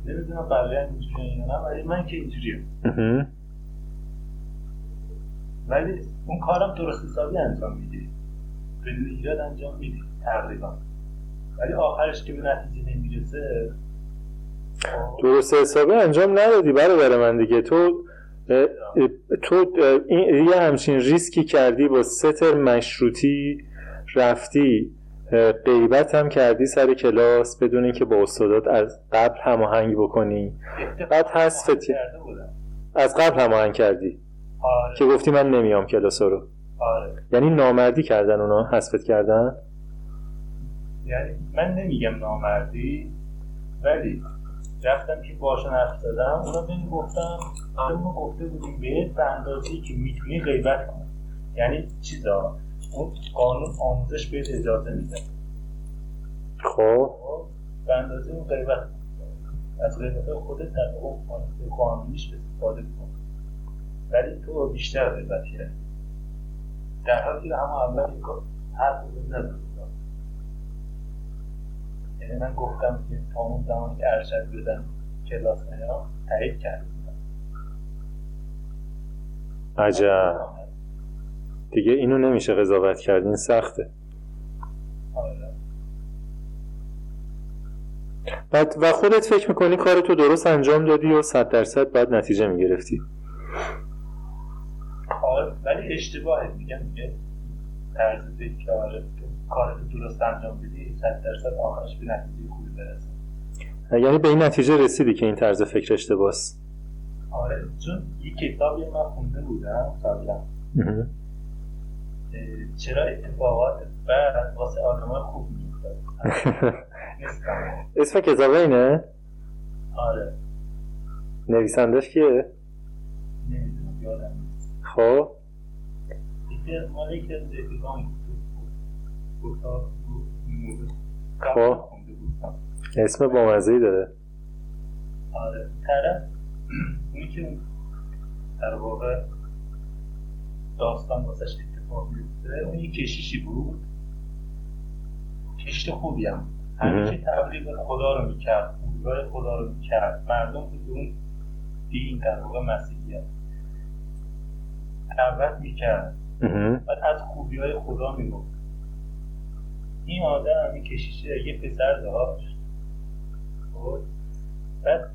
B: نمی‌دونم بقیه هم اینجوری یا نه ولی من که اینجوریم. ولی اون کارم درست حسابی انجام میدی. بدون ایراد انجام میدی تقریبا. ولی آخرش که به نتیجه نمی‌رسه خب،
A: درست حسابی انجام ندادی برادر من دیگه. تو تو این یه همچین ریسکی کردی با ستر مشروطی رفتی غیبت هم کردی سر کلاس بدون اینکه با استادات از قبل هماهنگ بکنی. بعد حذفت از قبل هماهنگ کردی.
B: آره.
A: که گفتی من نمیام کلاس رو.
B: آره.
A: یعنی نامردی کردن اونا حذفت کردن؟
B: یعنی من نمیگم نامردی ولی رفتم که باشون حرف زدم اونا بهم گفتم آره ما گفته بودیم بهت به اندازه‌ای که می‌تونی غیبت کن یعنی چیزا؟ اون قانون آموزش بهت اجازه میده.
A: خب.
B: خب به اندازه اون غیبت کن. از غیبت خودت در اون قانون- قانونیش استفاده کن ولی تو بیشتر غیبت کردی در حالی که همه اول این کار حرف نزدم یعنی من گفتم که تا اون زمانی که ارشد بدم کلاس نیام تایید بودم
A: عجب. دیگه اینو نمیشه قضاوت کرد این سخته. بعد و خودت فکر می‌کنی کارتو درست انجام دادی و صد درصد بعد نتیجه می‌گرفتی.
B: آره ولی اشتباهه میگم میگه طرز فکر که آره تو کارت درست انجام بدی صد درصد آخرش به نتیجه خوبی برسه.
A: یعنی به این نتیجه رسیدی که این طرز فکر اشتباس.
B: آره چون یه کتابی من خونده بودم قبلا چرا اتفاقات بعد واسه آدمای خوب میفتاد
A: اسم کتاب اینه
B: آره.
A: نویسندش کیه؟
B: نمی‌دونم یادم
A: خب. خب. اسم بامزهی داره.
B: آره. طرف اونی که در واقع داستان واسش اتفاق میفته اون کشیشی بود. کشت خوبی هم همیشه تبلیغ خدا رو می‌کرد خوبیهای خدا رو می‌کرد. مردم بود اون دین در واقع مسیحیت. دعوت می‌کرد. بعد از خوبی های خدا می‌گفت این آدم این کشیشه یه پسر داشت. خب؟ بعد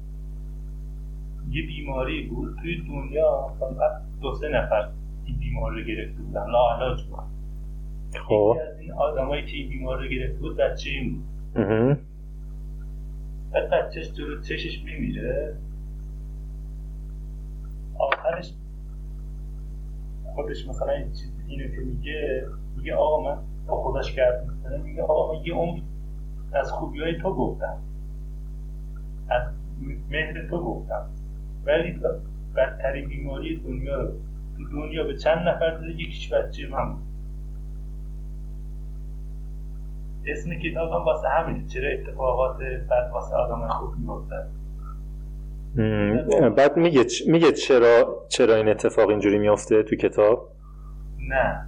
B: یه بیماری بود. توی دنیا فقط دو سه نفر این بیمار رو گرفته بودن. لاعلاج بود خب. یکی از این آدمایی که این بیمار رو گرفته بود بچه این بود. بعد بچهش جلو چشش میمیره. آخرش خودش مثلا این چیز اینو که میگه میگه آقا من با خودش کرد می‌کنه. میگه آقا من یه عمر از خوبی های تو گفتم. از مهر تو گفتم. ولی بدترین بیماری دنیا رو دنیا به چند نفر داده یکیش بچه من بود. اسم کتاب هم واسه همین چرا اتفاقات بد واسه آدم خوب میفتد
A: بعد میگه میگه چرا چرا این اتفاق اینجوری میفته تو کتاب؟
B: نه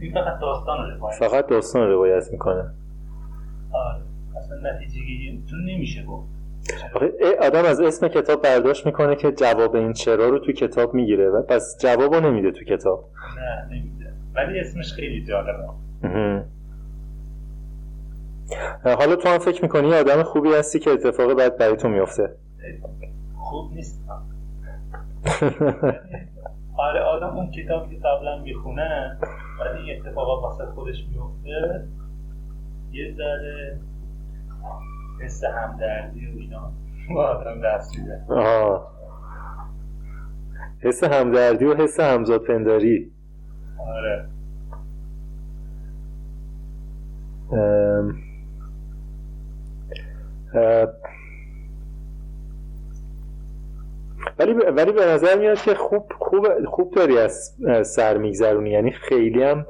B: این فقط داستان رو روایت.
A: فقط داستان رو روایت می‌کنه.
B: آره اصلا نتیجه گیری نمیشه گفت.
A: آدم از اسم کتاب برداشت می‌کنه که جواب این چرا رو تو کتاب می‌گیره و پس جواب رو نمیده تو کتاب.
B: نه نمیده. ولی اسمش خیلی جالبه.
A: حالا تو هم فکر می‌کنی آدم خوبی هستی که اتفاق بعد برای تو میفته
B: خوب نیست. آره آدم اون کتاب که قبلا می‌خونه ولی این اتفاقا واسه خودش میفته یه ذره حس همدردی و اینا. با آدم دست میده
A: حس همدردی و حس همزاد پنداری.
B: آره.
A: ام... ولی ولی به نظر میاد که خوب خوب خوب داری از سر میگذرونی. یعنی خیلی هم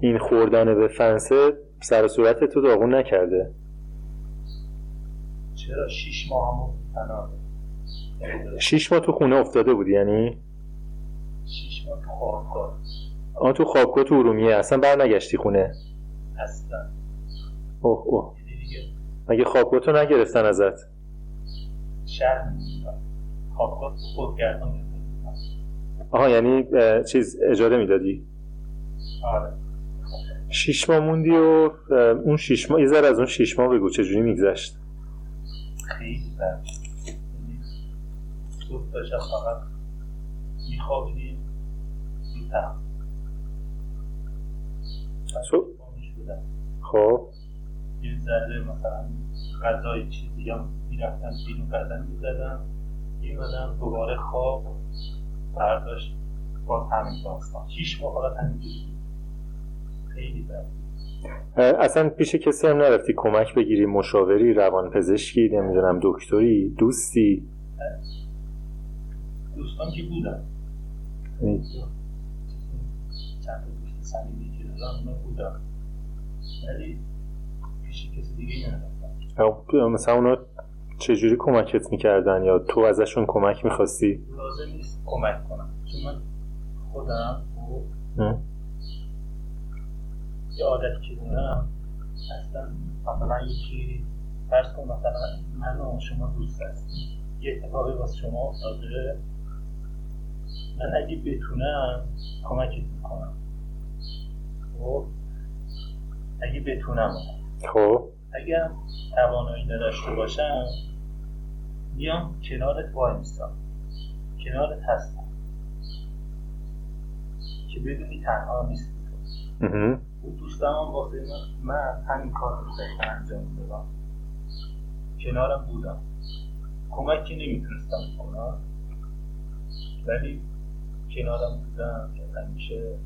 A: این خوردن به فنسه سر صورت تو داغون نکرده.
B: چرا شیش ماه
A: هم شیش ماه تو خونه افتاده بودی یعنی؟
B: شیش ماه تو خوابگاه.
A: آن تو خوابگاه تو ارومیه. اصلا بر نگشتی خونه؟
B: اصلا.
A: اوه اوه. مگه خوابگاه تو نگرفتن ازت؟
B: شهر خوابگاه خود گردان
A: آها یعنی چیز اجاره می‌دادی؟
B: آره.
A: شیش ماه موندی و اون شیش ماه یه ذره از اون شیش ماه بگو چجوری میگذشت؟
B: خیلی بد صبح تا شب فقط میخوابیدیم. میترم
A: خب.
B: یه ذره مثلا غذای چیزی هم می‌رفتن بیرون بدن می‌زدن میمدن دوباره خواب برداشت باز همین داستان. شیش ماه فقط همینجوری خیلی بد.
A: اصلا پیش کسی هم نرفتی کمک بگیری مشاوری روان پزشکی نمی‌دونم دکتری دوستی؟
B: دوستان که بودن. چند دوست صمیمی که دارم اونا بودن. ولی پیش کسی دیگه نرفتم
A: مثلا اونا چجوری کمکت می‌کردن؟ یا تو ازشون کمک می‌خواستی؟
B: لازم نیست کمک کنم. چون من خودم یه عادت که دارم اصلا مثلا یکی فرض کن مثلا من و شما دوست هستیم. یه اتفاقی واسه شما افتاده. من اگه بتونم کمکت می‌کنم. خب؟ اگه بتونم.
A: خب.
B: اگه توانایی نداشته باشم میام کنارت وای میستم کنارت هستم. که بدونی تنها نیستی. اون دوستم هم واسه من من همین کار رو انجام دادم. کنارم بودم. کمکی نمی‌تونستم بکنم ولی کنارم بودم که همیشه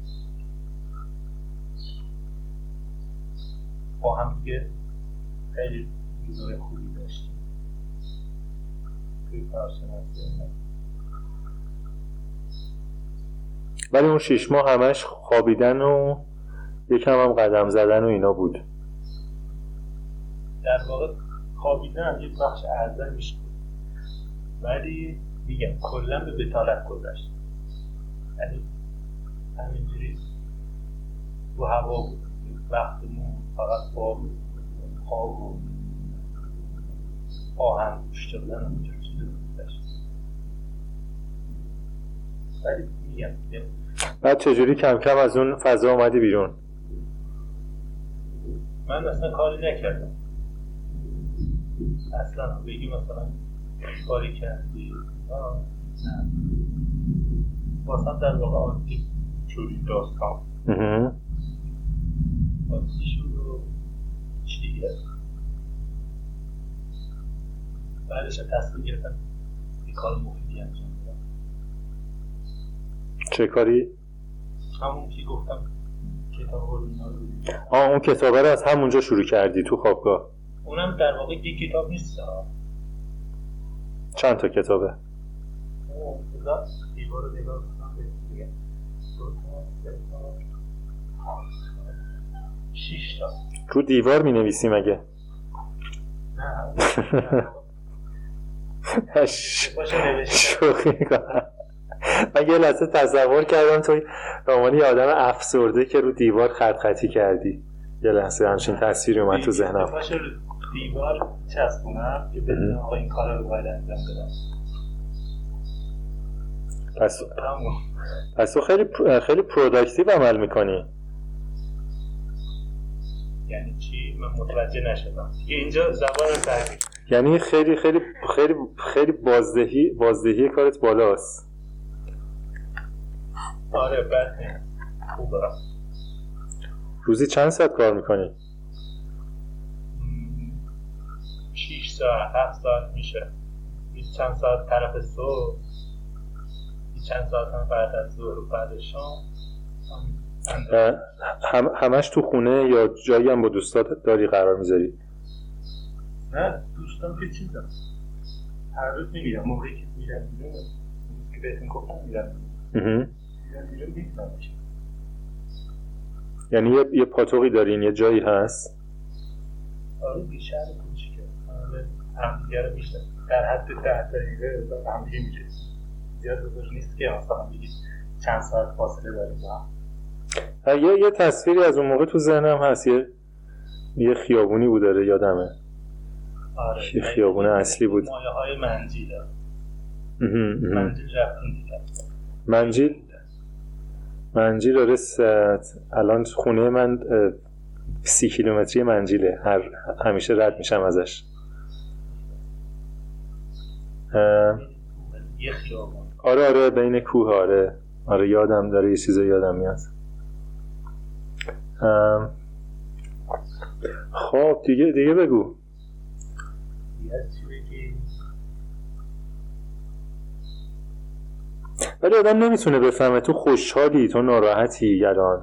B: با هم دیگه خیلی روزای خوبی داشتیم. توی کارشناسی
A: ولی اون شیش ماه همش خوابیدن و یکم هم قدم زدن و اینا بود.
B: در واقع خوابیدن یه بخش ارزشش بود. ولی میگم کلا به بتالت گذشت. یعنی همینجوری رو هوا بود. وقتمون فقط با خواب و آهن گوش دادن اونجور چیزی گذشت. ولی میگم
A: بعد چجوری کم کم از اون فضا اومدی بیرون؟
B: من اصلا کاری نکردم. اصلا بگی مثلا کاری کردی؟ واسم در واقع عادی چوری داستان. عادی شد و چی؟ دیگه بعدش تصمیم گرفتم یه کار مفیدی انجام بدم.
A: چه کاری؟
B: همون که گفتم. کتاب رو.
A: آه اون کتابه رو از همونجا شروع کردی تو خوابگاه.
B: اونم در واقع یک کتاب نیست.
A: چند تا کتابه؟
B: رو کنم
A: دیوار می نویسی مگه
B: نه
A: شوخی می‌کنم من یه لحظه تصور کردم تو عنوان یه آدم افسرده که رو دیوار خط خطی کردی. یه لحظه همچین تصویری اومد تو ذهنم.
B: رو دیوار چسبونم که بدونم آقا این کار رو باید انجام بدم.
A: پس, تو خیلی خیلی productive عمل می‌کنی.
B: یعنی چی؟ من متوجه نشدم. اینجا زبان سرگی
A: یعنی خیلی خیلی خیلی خیلی بازدهی بازدهی کارت بالاست.
B: آره خوبه
A: روزی چند ساعت کار می‌کنی؟
B: مم، شیش ساعت هفت ساعت میشه. یه چند ساعت طرف صبح چند ساعت هم بعد از ظهر و بعد شام. هم-
A: هم همش تو خونه یا جایی هم با دوستات داری قرار می‌ذاری؟
B: نه دوستان که چیزم هر روز می‌بینم موقعی که میرم بیرون که بهتون گفتم میرم
A: یعنی یه, یه پاتوقی دارین یه جایی هست؟
B: آره بیشتر کوچیکه. آره همدیگه رو میشنم در حد ده دقیقه همدیگه می‌رسیم. زیاد بزرگ نیست که مثلا بگید چند ساعت فاصله داریم با هم.
A: یه یه تصویری از اون موقع تو ذهنم هست. یه یه خیابونی بود داره یادمه.
B: آره
A: یه خیابون اصلی بود.
B: مایه های منجیل. منجیل رفتیم
A: منجیل؟ منجیل داره س- الان خونه من سی کیلومتری منجیله. هر همیشه رد میشم ازش. آره آره بین کوه آره. آره یادم داره یه چیزا یادم میاد. خب دیگه دیگه بگو. ولی آدم نمی‌تونه بفهمه. تو خوشحالی تو ناراحتی الان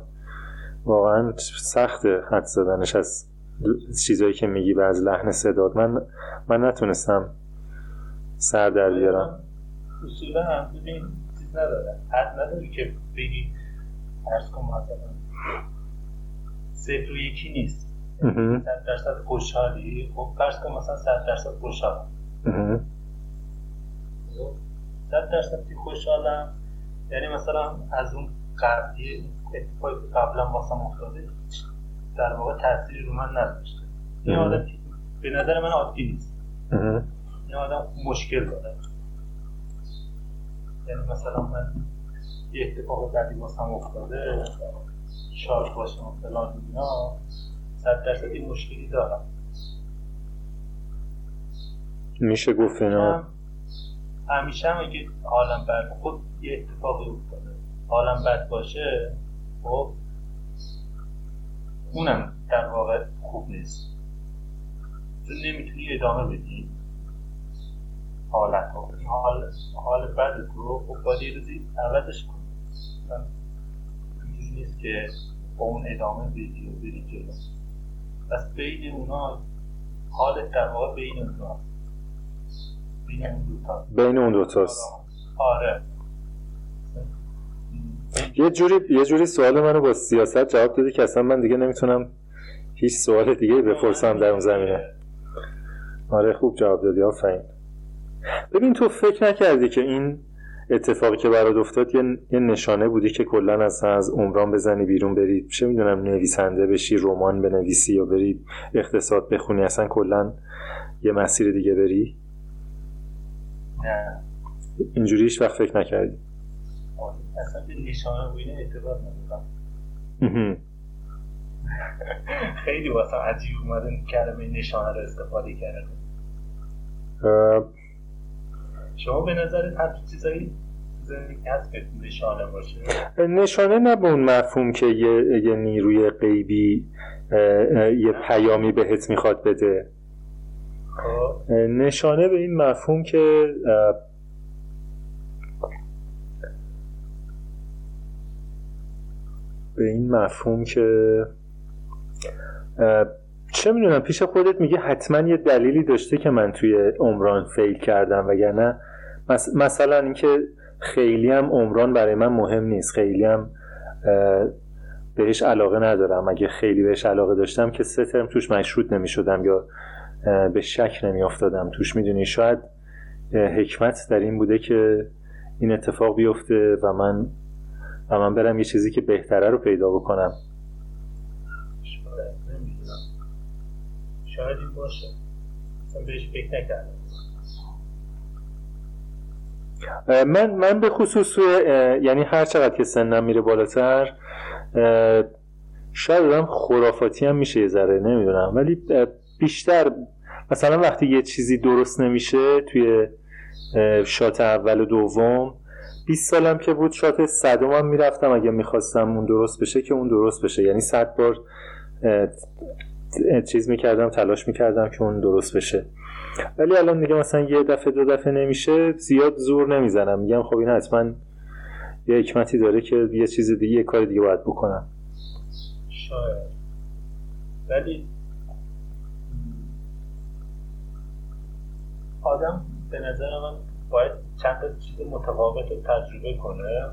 A: واقعا سخته حد زدنش از چیزایی که میگی و از لحن صداد من من نتونستم سر در بیارم.
B: اصولا هم ببین چیز نداره. حد نداره که بگی ارز کن مثلا صفر و یکی نیست. صد درصد خوشحالی. خب فرض کن مثلا صد درصد خوشحال. صد درصد خوشحالم یعنی مثلا از اون قبلی اتفاقی که قبلا واسم افتاده در واقع تاثیری رو من نداشته این آدم به نظر من عادی نیست. این آدم مشکل داره. یعنی مثلا من یه اتفاق بعدی واسم افتاده شارژ باشم فلان اینا صد درصد این مشکلی دارم.
A: میشه گفت اینا
B: همیشه هم اگه حالم بد خود یه اتفاقی افتاده. حالم بد باشه خب اونم در واقع خوب نیست. چون نمی‌تونی ادامه بدی حالت ها حال حال بد رو خب باید یه روزی عوضش کنی. نیست که با اون ادامه بدی و بری جلو. پس بین اونا حالت در واقع بین اونا. بین اون دوتا
A: بین اون دوتاست
B: آره.
A: یه جوری یه جوری سوال منو با سیاست جواب دادی که اصلا من دیگه نمی‌تونم هیچ سوال دیگه بپرسم در اون زمینه. آره خوب جواب دادی آفرین. ببین تو فکر نکردی که این اتفاقی که برات افتاد یه،, یه نشانه بودی که کلا از از عمران بزنی بیرون بری چه می‌دونم نویسنده بشی رمان بنویسی یا بری اقتصاد بخونی اصلا کلا یه مسیر دیگه بری؟
B: نه.
A: اینجوری هیچ وقت فکر نکردی.
B: آره، اصلا به نشانه و اعتبار ندارم خیلی واسه عجیب اومده کلمه نشانه رو استفاده کرده شما به نظر هر چیزایی نشانه باشه؟
A: نشانه نه به اون مفهوم که یه, یه نیروی غیبی یه پیامی بهت می‌خواد بده. نشانه به این مفهوم که به این مفهوم که چه می‌دونم پیش خودت میگه حتما یه دلیلی داشته که من توی عمران فیل کردم وگرنه مثلا اینکه خیلی هم عمران برای من مهم نیست خیلی هم بهش علاقه ندارم. اگه خیلی بهش علاقه داشتم که سه ترم توش مشروط نمی شدم یا به شک نمی افتادم توش می‌دونی شاید حکمت در این بوده که این اتفاق بیفته و من و من برم یه چیزی که بهتره رو پیدا بکنم.
B: شاید این باشه. بهش فکر نکردم.
A: من من به خصوص یعنی هر چقدر که سنم میره بالاتر شاید آدم خرافاتی هم میشه یه ذره نمی‌دونم. ولی بیشتر مثلا وقتی یه چیزی درست نمیشه توی شات اول و دوم 20 سالم که بود شات صدم هم می‌رفتم. اگه می‌خواستم اون درست بشه که اون درست بشه. یعنی صد بار چیز می‌کردم تلاش می‌کردم که اون درست بشه. ولی الان دیگه مثلا یه دفعه دو دفعه نمیشه زیاد زور نمی‌زنم. میگم خب این حتما یه حکمتی داره که یه چیز دیگه یه کار دیگه باید بکنم.
B: شاید. ولی آدم به نظر من باید چند تا چیز متفاوت رو تجربه کنه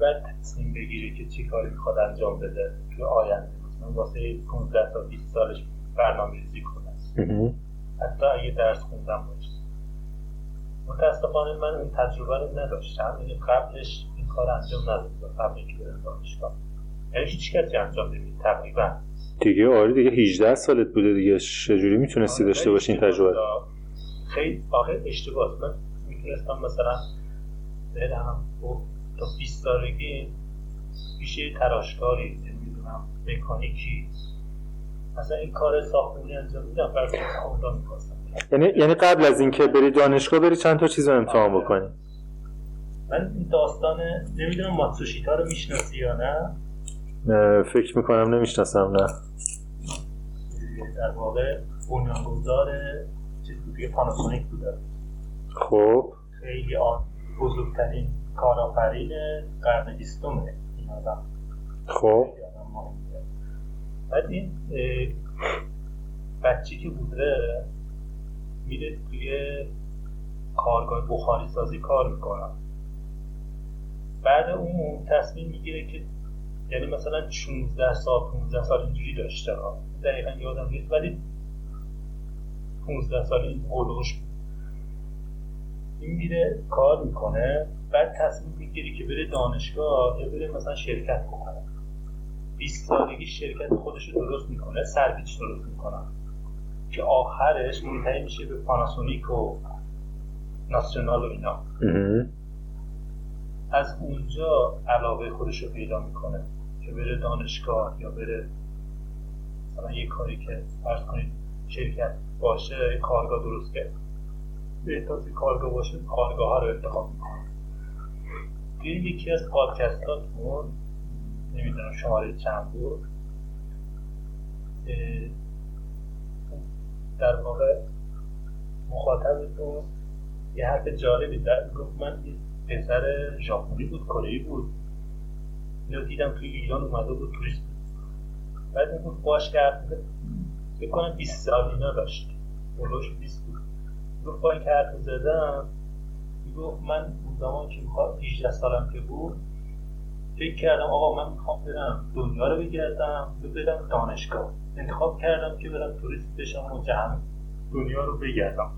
B: بعد تصمیم بگیره که چی کاری می‌خواد انجام بده تو آینده. مثلا واسه 15 تا 20 سالش برنامه ریزی کنه حتی اگه درس خوندم باشه. متاسفانه من این تجربه رو نداشتم. یعنی قبلش این کار انجام ندادم. قبل اینکه برم دانشگاه. یعنی هیچ کسی انجام نمید تقریبا.
A: دیگه آره دیگه 18 سالت بوده دیگه. چجوری می‌تونستی آره داشته باشی این تجربه؟
B: خیلی آخه اشتباه. من می‌تونستم مثلا برم تا 20 سالگی پیش تراشکاری نمی‌دونم مکانیکی. مثلا این کار ساختمونی انجام میدم فرض عمران می‌خواستم
A: یعنی یعنی قبل از اینکه بری دانشگاه بری چند تا چیز رو امتحان آره. بکنی؟
B: من این داستان نمی‌دونم ماتسوشیتا رو می‌شناسی یا نه؟
A: فکر می‌کنم نمی‌شناسم نه.
B: در واقع بنیانگذار چیز دیگه پاناسونیک بوده.
A: خب.
B: خیلی آن بزرگترین کارآفرین قرن بیستمه این آدم.
A: خب.
B: بعد این بچی که بوده میره توی کارگاه بخاری سازی کار می‌کنم بعد اون تصمیم می‌گیره که یعنی مثلا 16 سال 15 سال اینجوری داشته ها. دقیقا یادم نیست ولی 15 سال این قلوش این میره کار می‌کنه بعد تصمیم می‌گیری که بره دانشگاه یا بره مثلا شرکت بکنه. 20 سالگی شرکت خودش رو درست می‌کنه سرویس درست می‌کنه. که آخرش منتهی میشه به پاناسونیک و ناسیونال و اینا. از اونجا علاقه خودش رو پیدا می‌کنه که بره دانشگاه یا بره مثلا یه کاری که فرض کنید شرکت باشه کارگاه درست کرد. به کارگاه باشه کارگاه ها رو انتخاب می‌کنه. توی یکی از پادکستاتون نمی‌دونم شماره چند بود در واقع مخاطبتون یه حرف جالبی در گفت من پسر ژاپنی بود کره بود. اینو دیدم توی ایران اومده بود توریست بعد این گفت باش کرد فکر کنم 20 سال اینا داشت. بلوش 20 بود. گفت با این حرف زدم گفت من اون زمان که می‌خواد 18 سالم که بود فکر کردم آقا من می‌خوام برم دنیا رو بگردم و برم دانشگاه. انتخاب کردم که برم توریست بشم و جهان دنیا رو بگردم.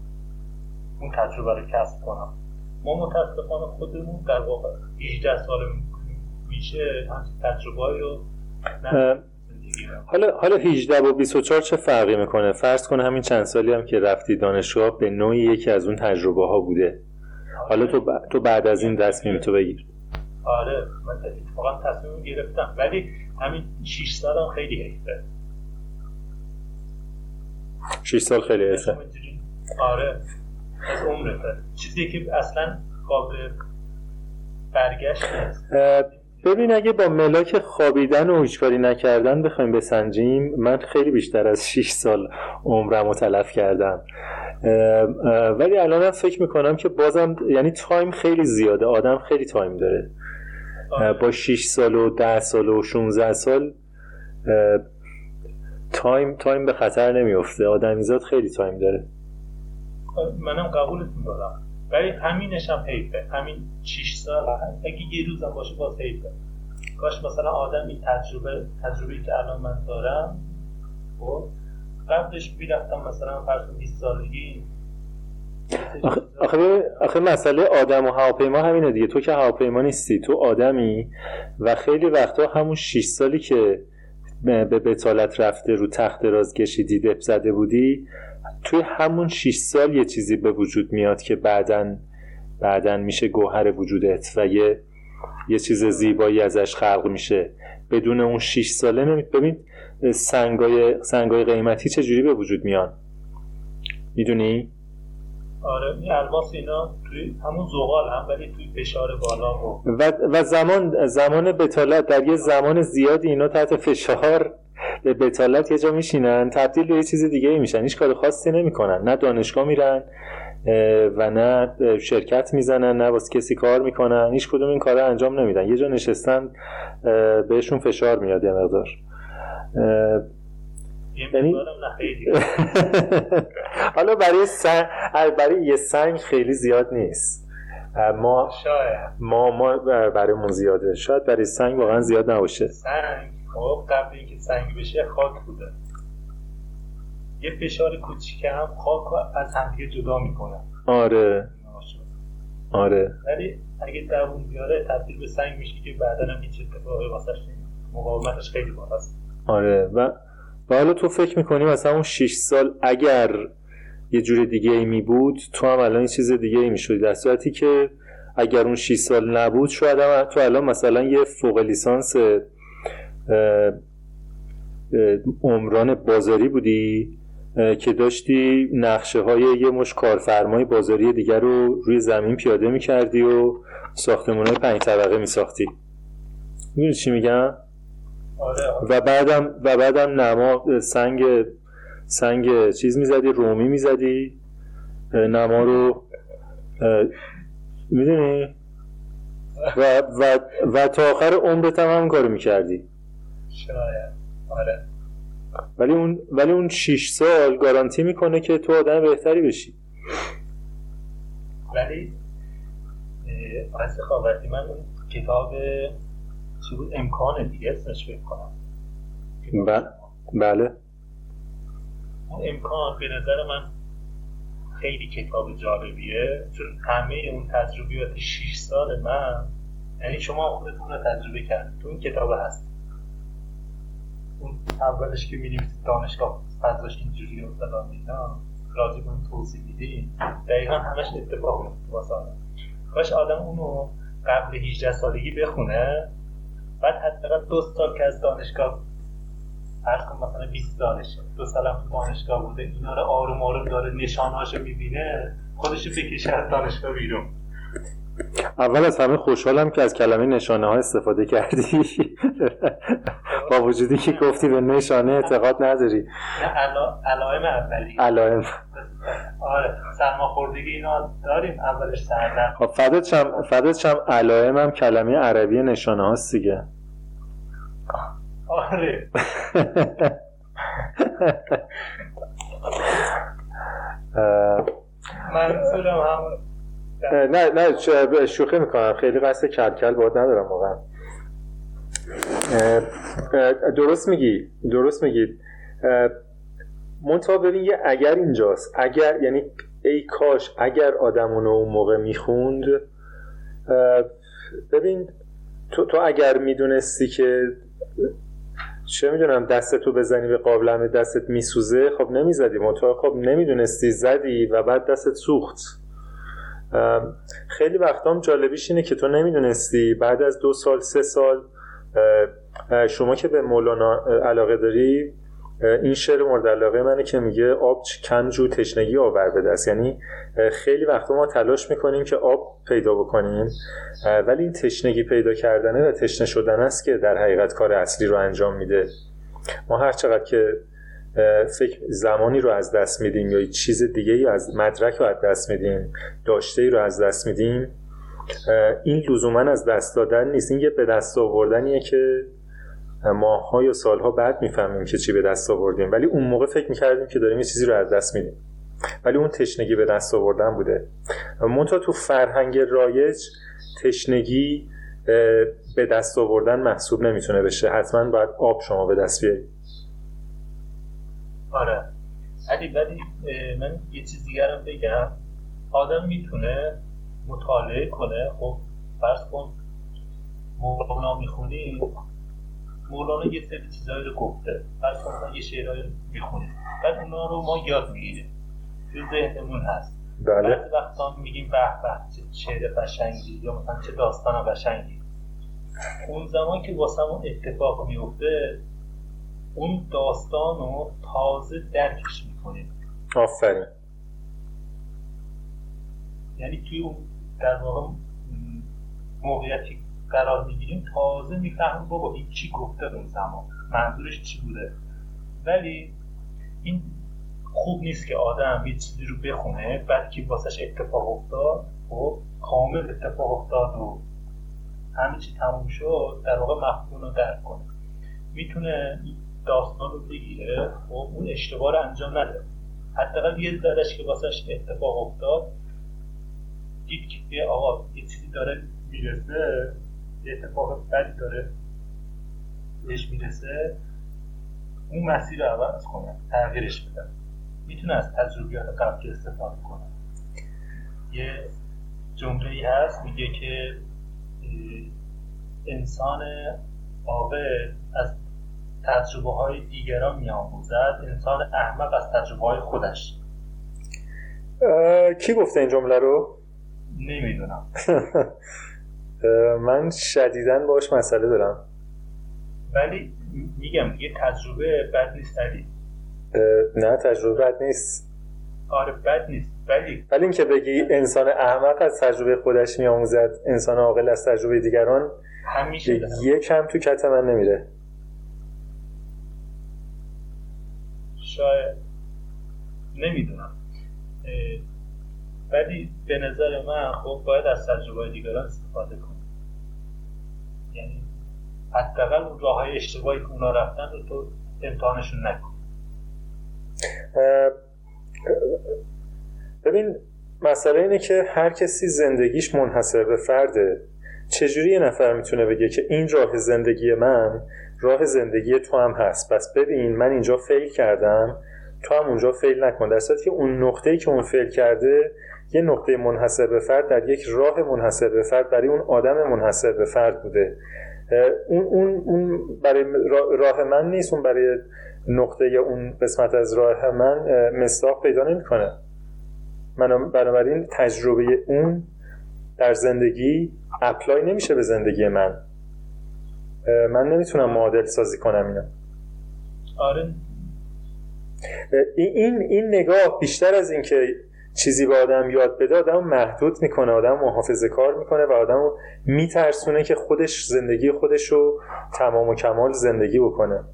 B: اون تجربه رو کسب کنم. ما متاسفانه خودمون در واقع 18 سال میشه. تجربه رو
A: حالا حالا 18 و 24 چه فرقی می‌کنه؟ فرض کن همین چند سالی هم که رفتی دانشگاه به نوعی یکی از اون تجربه ها بوده. حالا تو, ب... تو بعد از این تصمیم تو بگیر.
B: آره من اتفاقا تصمیم گرفتم. ولی همین 6 سال هم خیلی حیفه.
A: 6 سال خیلی حیفه.
B: آره از عمرته. چیزی که اصلا قابل برگشت نیست.
A: ببین اگه با ملاک خوابیدن و هیچ کاری نکردن بخوایم بسنجیم من خیلی بیشتر از 6 سال عمرم رو تلف کردم. ولی الان فکر می‌کنم که بازم یعنی time خیلی زیاده آدم خیلی time داره. با 6 سال و 10 سال و 16 سال time time به خطر نمیفته آدمیزاد خیلی time داره.
B: منم قبولتون دارم ولی همینش هم حیفه. همین 6 سال اگه یه روزم باشه باز حیفه. کاش مثلا آدم این تجربه تجربه که الان من دارم خب قبلش می‌رفتم مثلا فرض 20 سالگی.
A: آخه آخه مسئله آدم و هواپیما همینه دیگه. تو که هواپیما نیستی تو آدمی و خیلی وقتا همون 6 سالی که به بتالت رفته رو تخت راز کشیدی دپ زده بودی توی همون 6 سال یه چیزی به وجود میاد که بعدا بعدا میشه گوهر وجودت و یه یه چیز زیبایی ازش خلق میشه. بدون اون 6 ساله نمید ببین سنگای سنگای قیمتی چه جوری به وجود میان؟ می‌دونی؟
B: آره این الماس اینا توی همون زغال هم ولی توی فشار بالا و
A: و, و زمان زمان بتالت در یه زمان زیادی اینا تحت فشار بتالت یه جا میشینن تبدیل به یه چیز دیگه ای میشن هیچ کار خاصی نمی‌کنن نه دانشگاه میرن و نه شرکت می‌زنن نه واسه کسی کار می‌کنن هیچ کدوم این کار انجام نمیدن. یه جا نشستن بهشون فشار میاد یه مقدار.
B: یعنی
A: حالا برای سنگ برای یه سنگ خیلی زیاد نیست. ما
B: شاید.
A: ما ما برای زیاده. شاید برای سنگ واقعا زیاد نباشه.
B: سنگ. خب قبل اینکه سنگ بشه خاک بوده. یه فشار کوچیک هم خاک از همدیگه جدا می‌کنه.
A: آره. آره.
B: ولی اگه دوون بیاره تبدیل به سنگ میشه که بعدا هم هیچ اتفاقی واسش مقاومتش خیلی بالاست.
A: آره. و و حالا تو فکر می‌کنی مثلا اون 6 سال اگر یه جور دیگه ای می بود تو هم الان یه چیز دیگه ای می شدی در صورتی که اگر اون 6 سال نبود شاید هم تو الان مثلا یه فوق لیسانس عمران بازاری بودی که داشتی نقشه های یه مش کارفرمای بازاری دیگر رو روی زمین پیاده می کردی و ساختمون های پنج طبقه می ساختی می‌دونی چی میگم؟
B: آره.
A: و بعدم و بعدم نما سنگ سنگ چیز می‌زدی رومی می‌زدی نما رو می‌دونی و, و, و تا آخر عمرت هم هم کارو می‌کردی
B: شاید. آره.
A: ولی اون ولی اون 6 سال گارانتی می‌کنه که تو آدم بهتری بشی.
B: ولی از خواهدی من اون کتاب چی بود؟ امکان دیگه اسمش فکر کنم.
A: بله.
B: اون امکان به نظر من خیلی کتاب جالبیه چون همه اون تجربیات 6 سال من یعنی شما خودتون رو تجربه کرد تو این کتاب هست اون اولش که می‌نویسید دانشگاه فضاش اینجوری و فلان اینا. راجع به اون توضیح میدین دقیقا همش اتفاق میفته واسه آدم. کاش آدم اونو قبل 18 سالگی بخونه بعد حداقل دو سال که از دانشگاه فرض کن مثلا 20 سالشه دو سال تو دانشگاه بوده اینا رو آروم آروم داره نشانهاشو می‌بینه خودشو بکشه از دانشگاه بیرون.
A: اول از همه خوشحالم که از کلمه نشانه ها استفاده کردی. با وجودی که گفتی به نشانه اعتقاد نداری. نه
B: علائم اولی
A: علائم.
B: آره سرماخوردگی اینا داریم اولش سردرد.
A: خب فدات شم علائم هم کلمه عربی نشانه هاست دیگه.
B: آره. منظورم هم
A: نه نه شوخی می‌کنم. خیلی قصد کلکل باید ندارم واقعا. درست میگی درست میگی. منتها ببین یه اگر اینجاست اگر یعنی ای کاش اگر آدم اون موقع می‌خوند ببین تو, تو اگر می‌دونستی که چه می‌دونم دستتو بزنی به قابلمه دستت میسوزه خب نمی‌زدی. منتها خب نمی‌دونستی زدی و بعد دستت سوخت. خیلی وقتا جالبیش اینه که تو نمی‌دونستی بعد از دو سال سه سال شما که به مولانا علاقه داری این شعر مورد علاقه منه که میگه آب کم جو تشنگی آور به دست. یعنی خیلی وقتا ما تلاش می‌کنیم که آب پیدا بکنیم ولی این تشنگی پیدا کردنه و تشنه شدن است که در حقیقت کار اصلی رو انجام میده. ما هر چقدر که فکر زمانی رو از دست میدیم یا چیز دیگه ای از مدرک رو از دست میدیم داشته ای رو از دست میدیم؟ این لزوما از دست دادن نیست. این یه به دست آوردنیه که ماهها یا سالها بعد می‌فهمیم که چی به دست آوردیم. ولی اون موقع فکر می‌کردیم که داریم یه چیزی رو از دست میدیم. ولی اون تشنگی به دست آوردن بوده. منتها تو فرهنگ رایج تشنگی به دست آوردن محسوب نمی‌تونه بشه. حتما باید آب شما به دست بیارید.
B: آره. علی ولی من یه چیز دیگرم بگم. آدم می‌تونه مطالعه کنه. خب فرض کن مولانا می‌خونی. مولانا یه سری چیزایی رو گفته. فرض کن یه شعرهایی می‌خونیم بعد اونا رو ما یاد می‌گیریم. تو ذهنمون هست.
A: بله.
B: بعضی وقتا میگیم به به چه شعر قشنگی یا مثلا چه داستان قشنگی. اون زمان که واسمون اتفاق میفته اون داستان رو تازه درکش می‌کنیم.
A: آفرین.
B: یعنی توی اون در واقع موقعیتی قرار می‌گیریم تازه می‌فهمیم بابا این چی گفته اون زمان منظورش چی بوده. ولی این خوب نیست که آدم یه چیزی رو بخونه بعد که واسش اتفاق افتاد. و خب، کامل اتفاق افتاد و همه چی تموم شد در واقع مفهوم رو درک کنه. می‌تونه داستان رو بگیره و خب، اون اشتباه رو انجام نده. حداقل یه ذرهش که واسش اتفاق افتاد دید که آقا یه چیزی داره می‌رسه یه اتفاق بدی داره بهش می‌رسه اون مسیر رو عوض کنه تغییرش بده. می‌تونه از تجربیات قبلی استفاده کنه. یه جمله ای هست میگه که انسان عاقل از تجربه های دیگران میآموزد. انسان احمق از تجربه های خودش
A: کی گفته این جمله رو؟
B: نمی‌دونم.
A: من شدیدن باش مسئله دارم.
B: ولی میگم یه تجربه بد نیست علی
A: نه تجربه بد نیست.
B: آره بد نیست ولی
A: ولی اینکه بگی انسان احمق از تجربه خودش میآموزد انسان عاقل از تجربه دیگران
B: همیشه
A: یک هم تو کت من نمیره.
B: شاید. نمی‌دونم. ولی به نظر من خب باید از تجربه دیگران استفاده کنیم یعنی حداقل اون راه های اشتباهی که اونا رفتن رو تو امتحانشون نکن.
A: ببین مسئله اینه که هر کسی زندگیش منحصر به فرده. چجوری یه نفر می‌تونه بگه که این راه زندگی من راه زندگی تو هم هست. پس ببین من اینجا فیل کردم. تو هم اونجا فیل نکن. در که اون نقطه‌ای که اون فیل کرده یه نقطه منحصر به فرد در یک راه منحصر به فرد برای اون آدم منحصر به فرد بوده. اون, اون, اون برای راه من نیست. اون برای نقطه یا اون قسمت از راه من مستاق پیدا نمی‌کنه. من بنابراین تجربه اون در زندگی اپلای نمیشه به زندگی من. من نمی‌تونم معادل سازی کنم اینو.
B: آره.
A: این این نگاه بیشتر از اینکه چیزی به آدم یاد بده آدم محدود می‌کنه آدم محافظه کار می‌کنه و آدم میترسونه که خودش زندگی خودش رو تمام و کمال زندگی بکنه.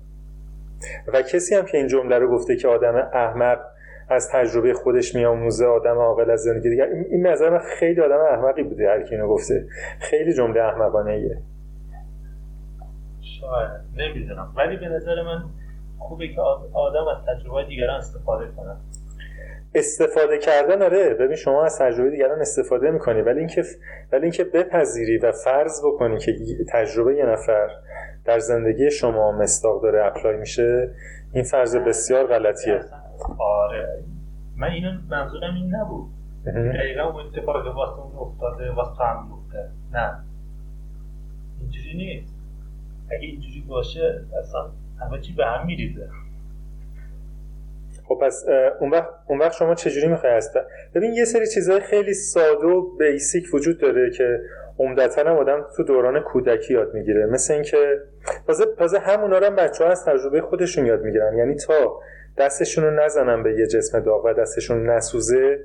A: و کسی هم که این جمله رو گفته که آدم احمق از تجربه خودش میآموزه آدم عاقل از زندگی دیگر این نظر من خیلی آدم احمقی بوده هر کی اینو گفته. خیلی جمله احمقانه ایه
B: شاید نمی‌دونم. ولی به نظر من خوبه که آدم از تجربه دیگران استفاده کنه.
A: استفاده کردن آره. ببین شما از تجربه دیگران استفاده می‌کنی. ولی اینکه ولی اینکه بپذیری و فرض بکنی که تجربه یه نفر در زندگی شما مستاق داره اپلای میشه این فرض بسیار غلطیه.
B: آره. من اینو منظورم این نبود. دقیقا اون اتفاق واسه اون افتاده واسه هم نه. اینجوری نیست. اگه اینجوری باشه اصلا همه چی به هم میریزه.
A: خب پس اون وقت, اون وقت شما چجوری می‌خوای هست ببین یه سری چیزهای خیلی ساده و بیسیک وجود داره که عمدتا هم آدم تو دوران کودکی یاد می‌گیره. مثل اینکه تازه تازه همونا رو هم بچه ها از تجربه خودشون یاد می‌گیرن. یعنی تا دستشون رو نزنن به یه جسم داغ و دستشون نسوزه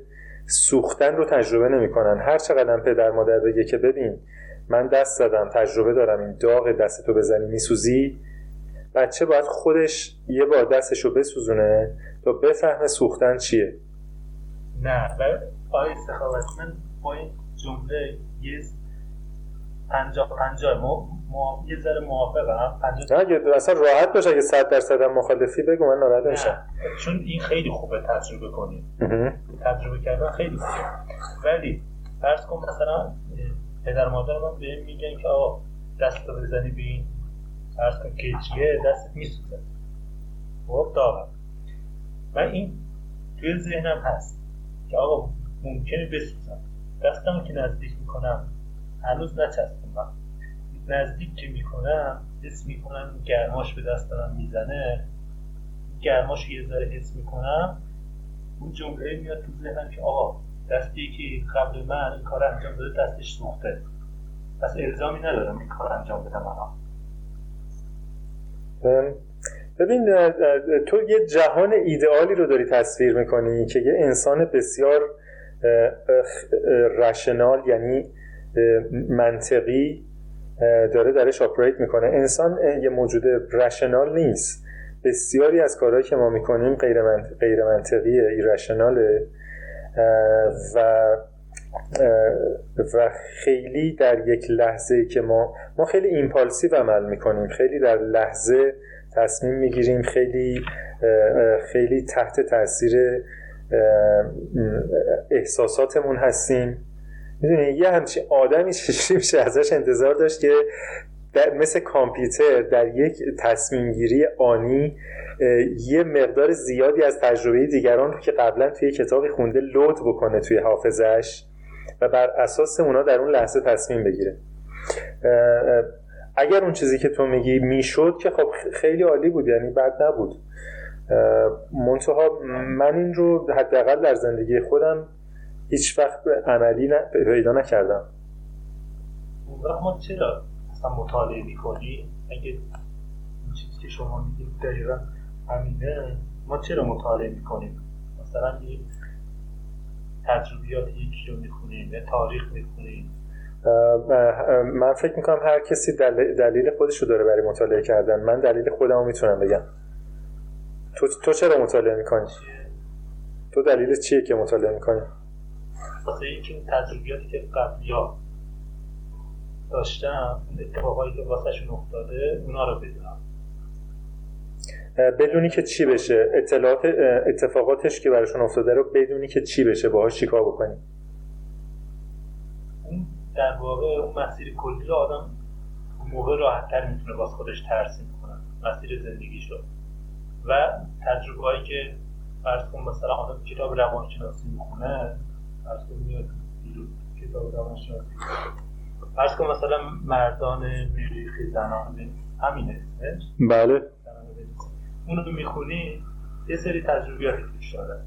A: سوختن رو تجربه نمی‌کنن. هر چقدر پدر مادر بگه که ببین من دست زدم تجربه دارم این داغ دستتو بزنی میسوزی؟ بچه باید خودش یه بار دستش رو بسوزونه تا بفهمه سوختن چیه.
B: نه آقای سخاوت من با این جمله یه پنجا پنجا ما, یه ذره موافقم.
A: نه اگه اصلا راحت باشه اگه صد درصد هم مخالفی بگو من ناراحت میشم
B: چون این خیلی خوبه تجربه کنیم تجربه کردن خیلی خوبه ولی فرض کن مثلا پدر مادر من به میگن که آقا دست بزنی به این فرض کن کیچیه دستت میسوزه. خب داغم و این توی ذهنم هست که آقا ممکنه بسوزم. دستم که نزدیک می‌کنم هنوز نچسبوندم نزدیک که می‌کنم حس می‌کنم گرماش به دست دارم می‌زنه. گرماش یه ذره حس می‌کنم. اون جمله میاد تو ذهنم که آقا دستی که قبل من این کار انجام داده دستش سوخته. پس الزامی ندارم این کار انجام بدم الان.
A: ببین تو یه جهان ایدئالی رو داری تصویر می‌کنی که یه انسان بسیار rational یعنی منطقی داره درش operate می‌کنه. انسان یه موجود rational نیست. بسیاری از کارهایی که ما می‌کنیم غیر, غیر منطقیه irrational ه و و خیلی در یک لحظه که ما ما خیلی impulsive عمل می‌کنیم خیلی در لحظه تصمیم می‌گیریم خیلی خیلی تحت تاثیر احساساتمون هستیم. می‌دونی یه همچین آدمی چجوری میشه ازش انتظار داشت که در مثل کامپیوتر در یک تصمیم گیری آنی یه مقدار زیادی از تجربه دیگران رو که قبلا توی کتابی خونده لود بکنه توی حافظش و بر اساس اونا در اون لحظه تصمیم بگیره. اگر اون چیزی که تو میگی می‌شد که خب خیلی عالی بود یعنی بد نبود. منتها من این رو حداقل در زندگی خودم هیچ وقت عملی پیدا نکردم.
B: وقت ما چرا اصلا مطالعه می‌کنی؟ اگه چیزی که شما میگید دقیقا همینه ما چرا مطالعه می‌کنیم؟ مثلا یه تجربیات یکی رو می‌خونیم یه تاریخ می‌خونیم.
A: من فکر می‌کنم هر کسی دلیل خودش رو داره برای مطالعه کردن. من دلیل خودم رو می‌تونم بگم. تو, تو چرا مطالعه می‌کنی؟ تو دلیل چیه که مطالعه می‌کنی؟
B: واسه اینکه این تجربیاتی که قبلی ها داشتم اتفاقایی که واسه شون افتاده اونا رو بدونم.
A: بدونی که چی بشه اطلاعات اتفاقاتش که براشون افتاده رو بدونی که چی بشه باهاش چیکار بکنی.
B: در واقع اون مسیر کلی رو آدم موقع راحتتر می‌تونه باز خودش ترسیم کنه مسیر زندگیشو. و تجربه هایی که فرض کن مثلا آدم کتاب روانشناسی می‌خونه فرض کن میاد کتاب روانشناسی. فرض کن مثلا مردان میریخی زنان همین اسمش.
A: بله.
B: اونو می‌خونی یه سری تجربیاتی توش داره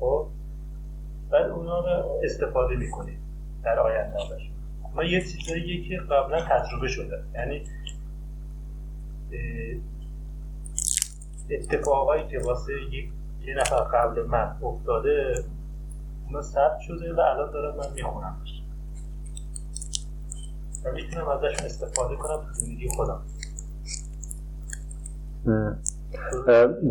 B: خب؟ بعد اونا رو استفاده می‌کنی در آینده ازش. ما یه چیزایی که قبلا تجربه شده. یعنی اتفاقایی که واسه یک یه نفر قبل من افتاده اونا ثبت شده و الان دارم من میخونمش و می‌تونم ازشون استفاده کنم تو زندگی خودم.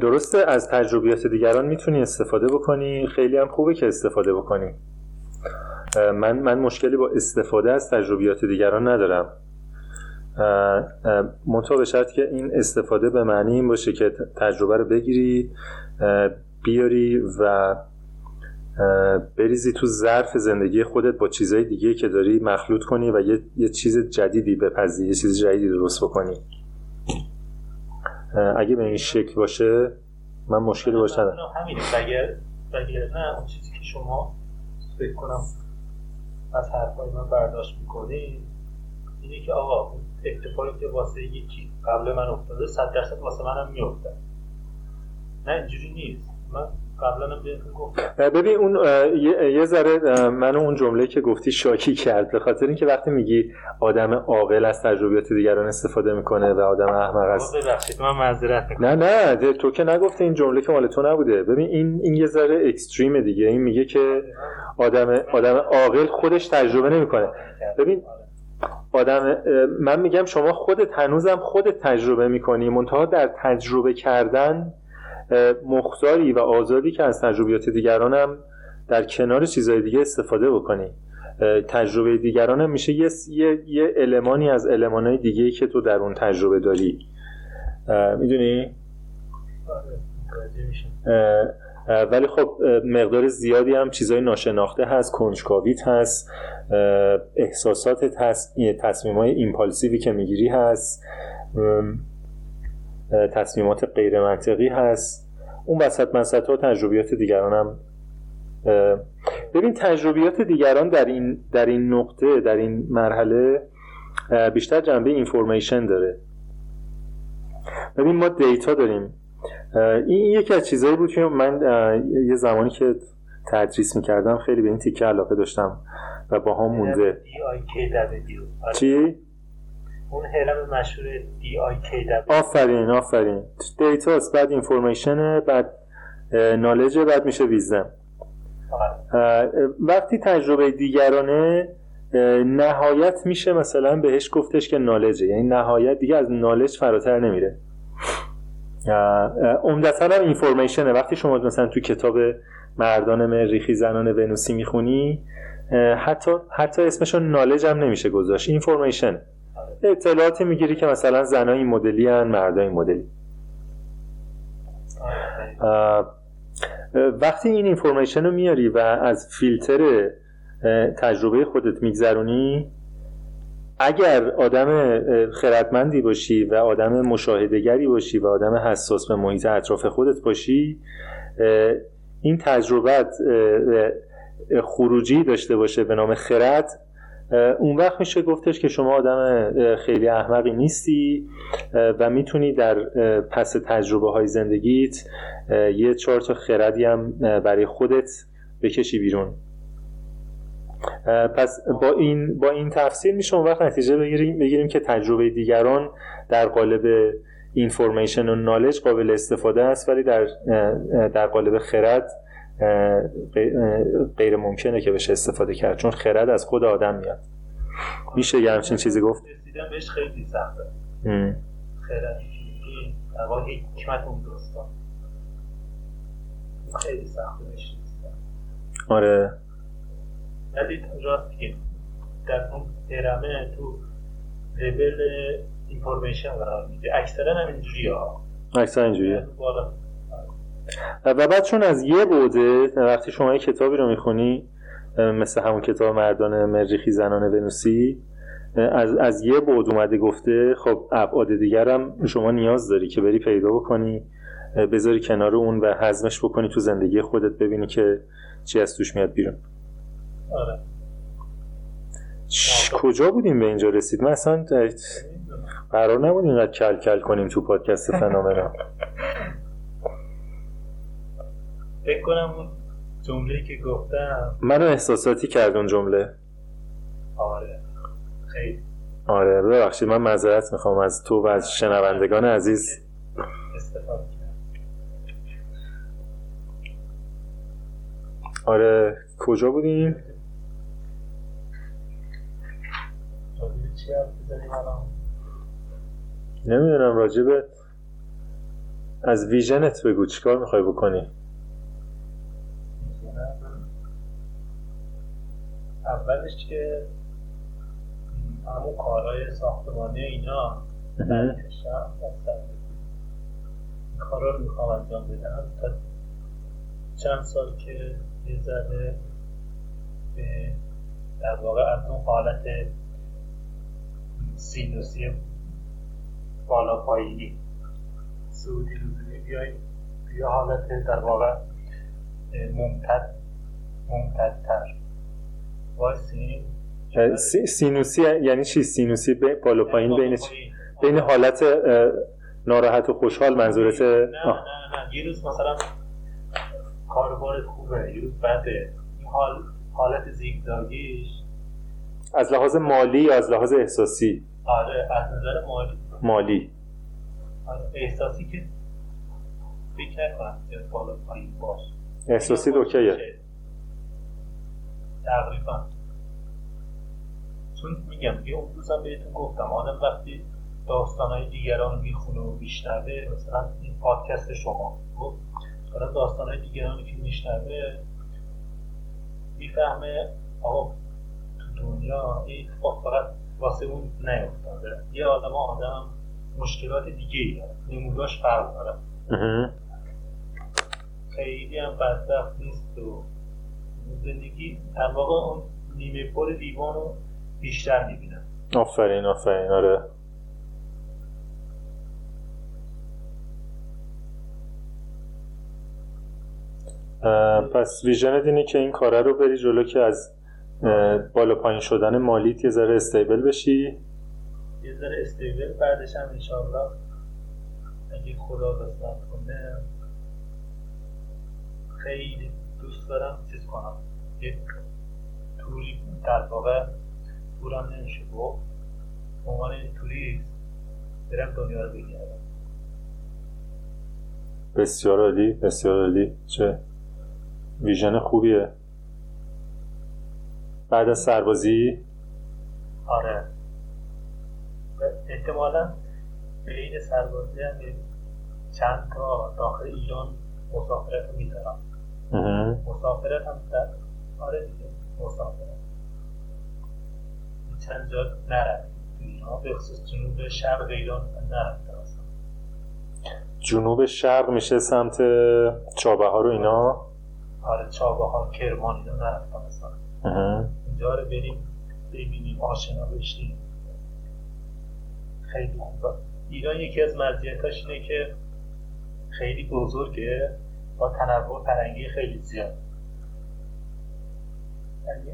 A: درسته از تجربیات دیگران می‌تونی استفاده بکنی. خیلی هم خوبه که استفاده بکنی. من من مشکلی با استفاده از تجربیات دیگران ندارم. منتها به شرط که این استفاده به معنی این باشه که تجربه رو بگیری بیاری و بریزی تو ظرف زندگی خودت با چیزهای دیگه که داری مخلوط کنی و یه, یه چیز جدیدی بپذی یه چیز جدیدی درست بکنی. اگه به این شکل باشه من مشکلی باشه
B: ندارم. همینه. اگر نه اون چیزی که شما فکر کنم از حرفای من برداشت می‌کنی اینه که آقا اتفاقی که واسه یکی قبل من افتاده صد درصد واسه منم میفته نه اینجوری نیست. من
A: ببین اون یه ذره من اون جمله که گفتی شاکی کرد به خاطر اینکه وقتی میگی آدم عاقل از تجربیات دیگران استفاده می‌کنه و آدم احمق است
B: ببخشید من معذرت
A: نه نه تو که نگفته این جمله که مال تو نبوده. ببین این این یه ذره اکستریم دیگه. این میگه که آدم آدم عاقل خودش تجربه نمی‌کنه. ببین آدم من میگم شما خودت هنوزم خودت تجربه می‌کنی. منتها در تجربه کردن مختاری و آزادی که از تجربیات دیگرانم در کنار چیزهای دیگه استفاده بکنی. تجربه دیگرانم میشه یه, یه،, یه المانی از المانهای دیگه که تو در اون تجربه داری. می‌دونی؟ ولی خب مقدار زیادی هم چیزهای ناشناخته هست کنجکاویت هست احساساتت هست تصمیم های ایمپالسیوی که می‌گیری هست. تصمیمات غیر منطقی هست. اون وسط مسط ها تجربیات دیگران هم ببین تجربیات دیگران در این, در این نقطه در این مرحله بیشتر جنبه اینفورمیشن داره. ببین ما دیتا داریم. این یکی از چیزهایی بود که من یه زمانی که تدریس می‌کردم خیلی به این تیکه علاقه داشتم و با هم مونده چی؟
B: اون هرم مشهور DIKW
A: آفرین آفرین. دیتا بعد اینفورمیشن بعد نالج بعد میشه ویزم وقتی تجربه دیگرانه نهایت میشه مثلا بهش گفتش که نالجه یعنی نهایت دیگه از نالج فراتر نمیره. عمدتا هم اینفورمیشنه وقتی شما مثلا تو کتاب مردان مریخی زنان ونوسی می‌خونی حتی حتی اسمشون نالج هم نمیشه گذاشت. اینفورمیشن اطلاعاتی می‌گیری که مثلا زنای این مدلی هن مردای این مدلی. وقتی این اینفورمیشن رو میاری و از فیلتر تجربه خودت میگذرونی اگر آدم خردمندی باشی و آدم مشاهدگری باشی و آدم حساس به محیط اطراف خودت باشی این تجربت خروجی داشته باشه به نام خرد اون وقت میشه گفتش که شما آدم خیلی احمقی نیستی و می‌تونی در پس تجربه های زندگیت یه چهار تا خردی هم برای خودت بکشی بیرون. پس با این با این تفسیر میشه اون وقت نتیجه بگیریم بگیریم که تجربه دیگران در قالب اینفورمیشن و نالج قابل استفاده است ولی در در قالب خرد غیر ممکنه که بشه استفاده کرد چون خرد از خود آدم میاد. میشه یه همچین چیزی گفت؟
B: رسیدن بهش خیلی سخته. خرد که حکمت اون داستان. خیلی سخته بشه
A: آره.
B: ندید راست که در اون درمه تو لبل اینفورمیشن قرار میده. اکثرا هم اینجوری ها
A: اکثرا اینجوریه. و بعد چون از یه بوده وقتی شما یه کتابی رو می‌خونی مثل همون کتاب مردان مریخی زنان ونوسی از, از یه بود اومده گفته خب ابعاد دیگر هم شما نیاز داری که بری پیدا بکنی بذاری کنار اون و حزمش بکنی تو زندگی خودت ببینی که چی از توش میاد بیرون.
B: آره.
A: کجا بودیم به اینجا رسید؟ من اصلا قرار نبود اینقدر کل کل کنیم تو پادکست فنامنا
B: فکر کنم اون جمله که گفتم.
A: منو احساساتی کرد اون جمله.
B: آره. خیلی.
A: آره ببخشید من معذرت می‌خوام از تو و از شنوندگان عزیز.
B: استفاده
A: آره کجا بودیم؟ نمی‌دونم راجبت از ویژنت بگو چیکار می‌خوای بکنی؟
B: اولش که همون کارهای ساختمانی اینا این کارا رو می‌خوام انجام بدم. تا چند سال که یه ذره به در واقع از اون حالت سینوسی بالا پایینی صعودی نزولی بیای توی حالت در واقع ممتد ممتدتر. وایسیم
A: سینوسی یعنی چی؟ سینوسی به بالا پایین بین بین حالت ناراحت و خوشحال منظورت؟
B: نه نه. نه یه روز مثلا کار و بارت خوبه یه روز بده. حال حالت زیگزاگیش.
A: از لحاظ مالی یا از لحاظ احساسی؟
B: آره از نظر مالی.
A: مالی.
B: آره، احساسی که فکر نکنم زیاد بالا پایین باش
A: احساسی اوکیه.
B: تقریبا. چون میگم دیگه اون روزم بهتون گفتم آدم وقتی داستانهای دیگران رو می‌خونه و میشنوه مثلا این پادکست شما خب؟ آدم داستانهای دیگران رو که میشنوه می‌فهمه آقا تو دنیا این اتفاق فقط واسه اون نیفتاده. یه آدم آدم مشکلات دیگه ای داره نموداش فرق داره. خیلی هم بدبخت نیست و زندگی در واقع اون نیمه پر دیوان رو بیشتر می‌بینم
A: آفرین آفرین آره. پس ویژنت اینه که این کاره رو بری جلو که از بالا پایین شدن مالیت یه ذره استیبل بشی.
B: یه ذره استیبل بعدش هم انشاءالله اگه خدا قسمت کنه خیلی دوست دارم چیز کنم. یک توری در واقع تورم نمیشه گفت. عنوان توریست برم دنیا رو بگردم.
A: بسیار عالی بسیار عالی. چه ویژن خوبیه. بعد از سربازی؟
B: آره. احتمالا بین سربازی هم چند تا داخل ایران مسافرت رو می‌ذارم. مسافرت هم در آره دیگه مسافرت. چند جا نرم تو ایران به خصوص جنوب شرق ایران نرفتم اصلا.
A: جنوب شرق میشه سمت چابهار و اینا؟
B: آره چابهار کرمان اینا نرفتم اصلا. اینجا رو بریم ببینیم آشنا بشیم. خیلی خوبه ایران یکی از مزیتاش اینه که خیلی بزرگه. با تنوع فرهنگی خیلی زیاد. یعنی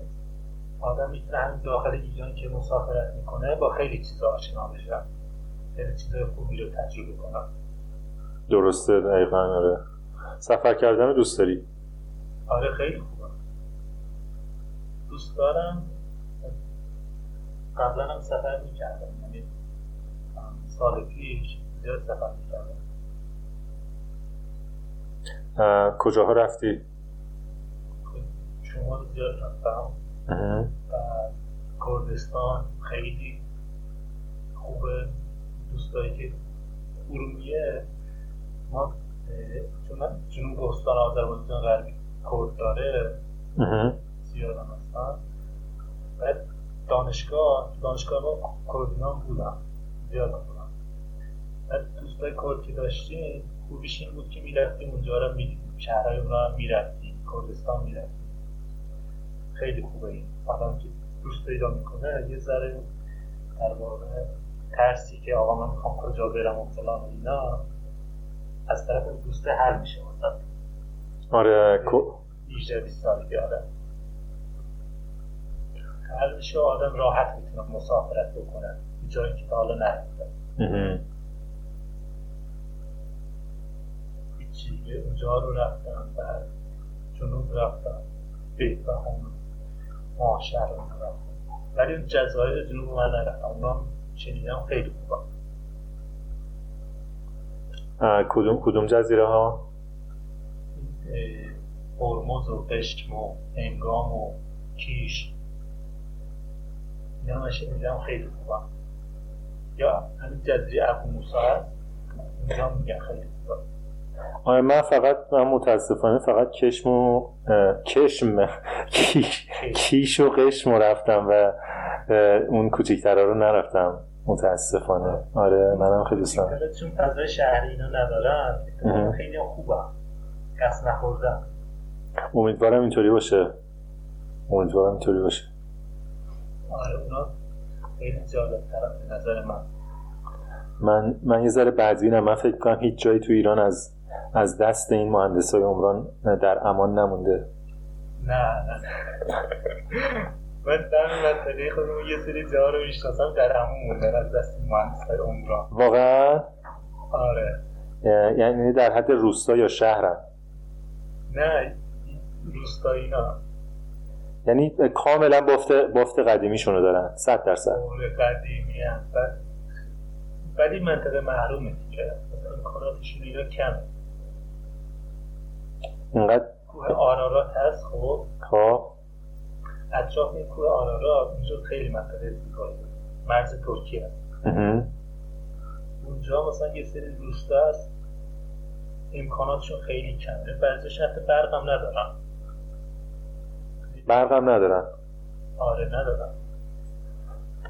B: آدم می‌تونه همین داخل ایران که مسافرت می‌کنه با خیلی چیزا آشنا بشه. خیلی چیزای خوبی رو تجربه کنه.
A: درسته دقیقا آره. سفر کردن دوست داری؟
B: آره خیلی خوبه. دوست دارم. قبلا هم سفر می‌کردم. یعنی سال پیش زیاد سفر می‌کردم.
A: کجاها رفتی؟
B: شما رو زیاد رفتم. کردستان خیلی خوبه. دوستایی که ارومیه ما چون من جنوب استان آذربایجان غربی کرد داره. زیاد هم هستن بعد دانشگاه دانشگاه ما کردینان بودم. زیاد بودم. بعد دوستای کرد که داشتیم خوبیش این بود که می‌رفتیم اونجا رو می‌دیدیم. شهرهای اونا هم می‌رفتیم کردستان می‌رفتیم. خیلی خوبه این. آدم که دوست پیدا می‌کنه یه ذره در واقع ترسی که آقا من می‌خوام کجا برم و فلان و اینا از طرف دوسته حل میشه مثلا.
A: آره کو-
B: 18 20 سالگی آدم. حل میشه آدم راحت می‌تونه مسافرت بکنه. جایی که تا حالا نرفته. دیگه اونجا رو رفتم بعد جنوب رفتم بهبهان ماشهر رو رفتم. ولی اون جزایر جنوب من نرفتم اونا هم شنیدم خیلی خوبه.
A: کدوم کدوم جزیره ها؟
B: هرمز و قشم و هنگام و کیش. اینا من شنیدم خیلی خوبه. یا همین جزیره ابو موسی هست؟ اونجا میگن خیلی خوبه.
A: آره من فقط من متاسفانه فقط کشم و کشم کیش, و قشم رفتم و اون کوچیکترها رو نرفتم. متاسفانه. آره منم خیلی دوست دارم.
B: چون فضای شهری اینا ندارن. خیلی هم خوبه. کس نخوردن
A: امیدوارم اینطوری باشه. امیدوارم اینطوری باشه.
B: آره اونا خیلی جالب طرف نظر من.
A: من من یه ذره بدبینم. من فکر کنم هیچ جایی تو ایران از از دست این مهندسای عمران در امان نمونده.
B: نه نه. من در منطقه خودم یه سری جاها رو می‌شناسم در همون مونده از دست مهندسای عمران.
A: واقعا؟
B: آره.
A: یعنی در حد روستا یا شهرن؟
B: نه روستایی نه
A: یعنی کاملا بافت بافت قدیمیشونو دارن صد درصد.
B: قدیمی هم. ولی منطقه محرومه دیگه. امکاناتشون اینا کمه.
A: اینقدر
B: کوه آرارات هست خب؟
A: خب.
B: اطراف این کوه آرارات اینجا خیلی منطقه زیبایی مرز ترکیه هست. اونجا مثلا یه سری روستا هست. امکاناتشون خیلی کمه. بعضیش حتی برق هم ندارن.
A: برق هم ندارن.
B: آره ندارن.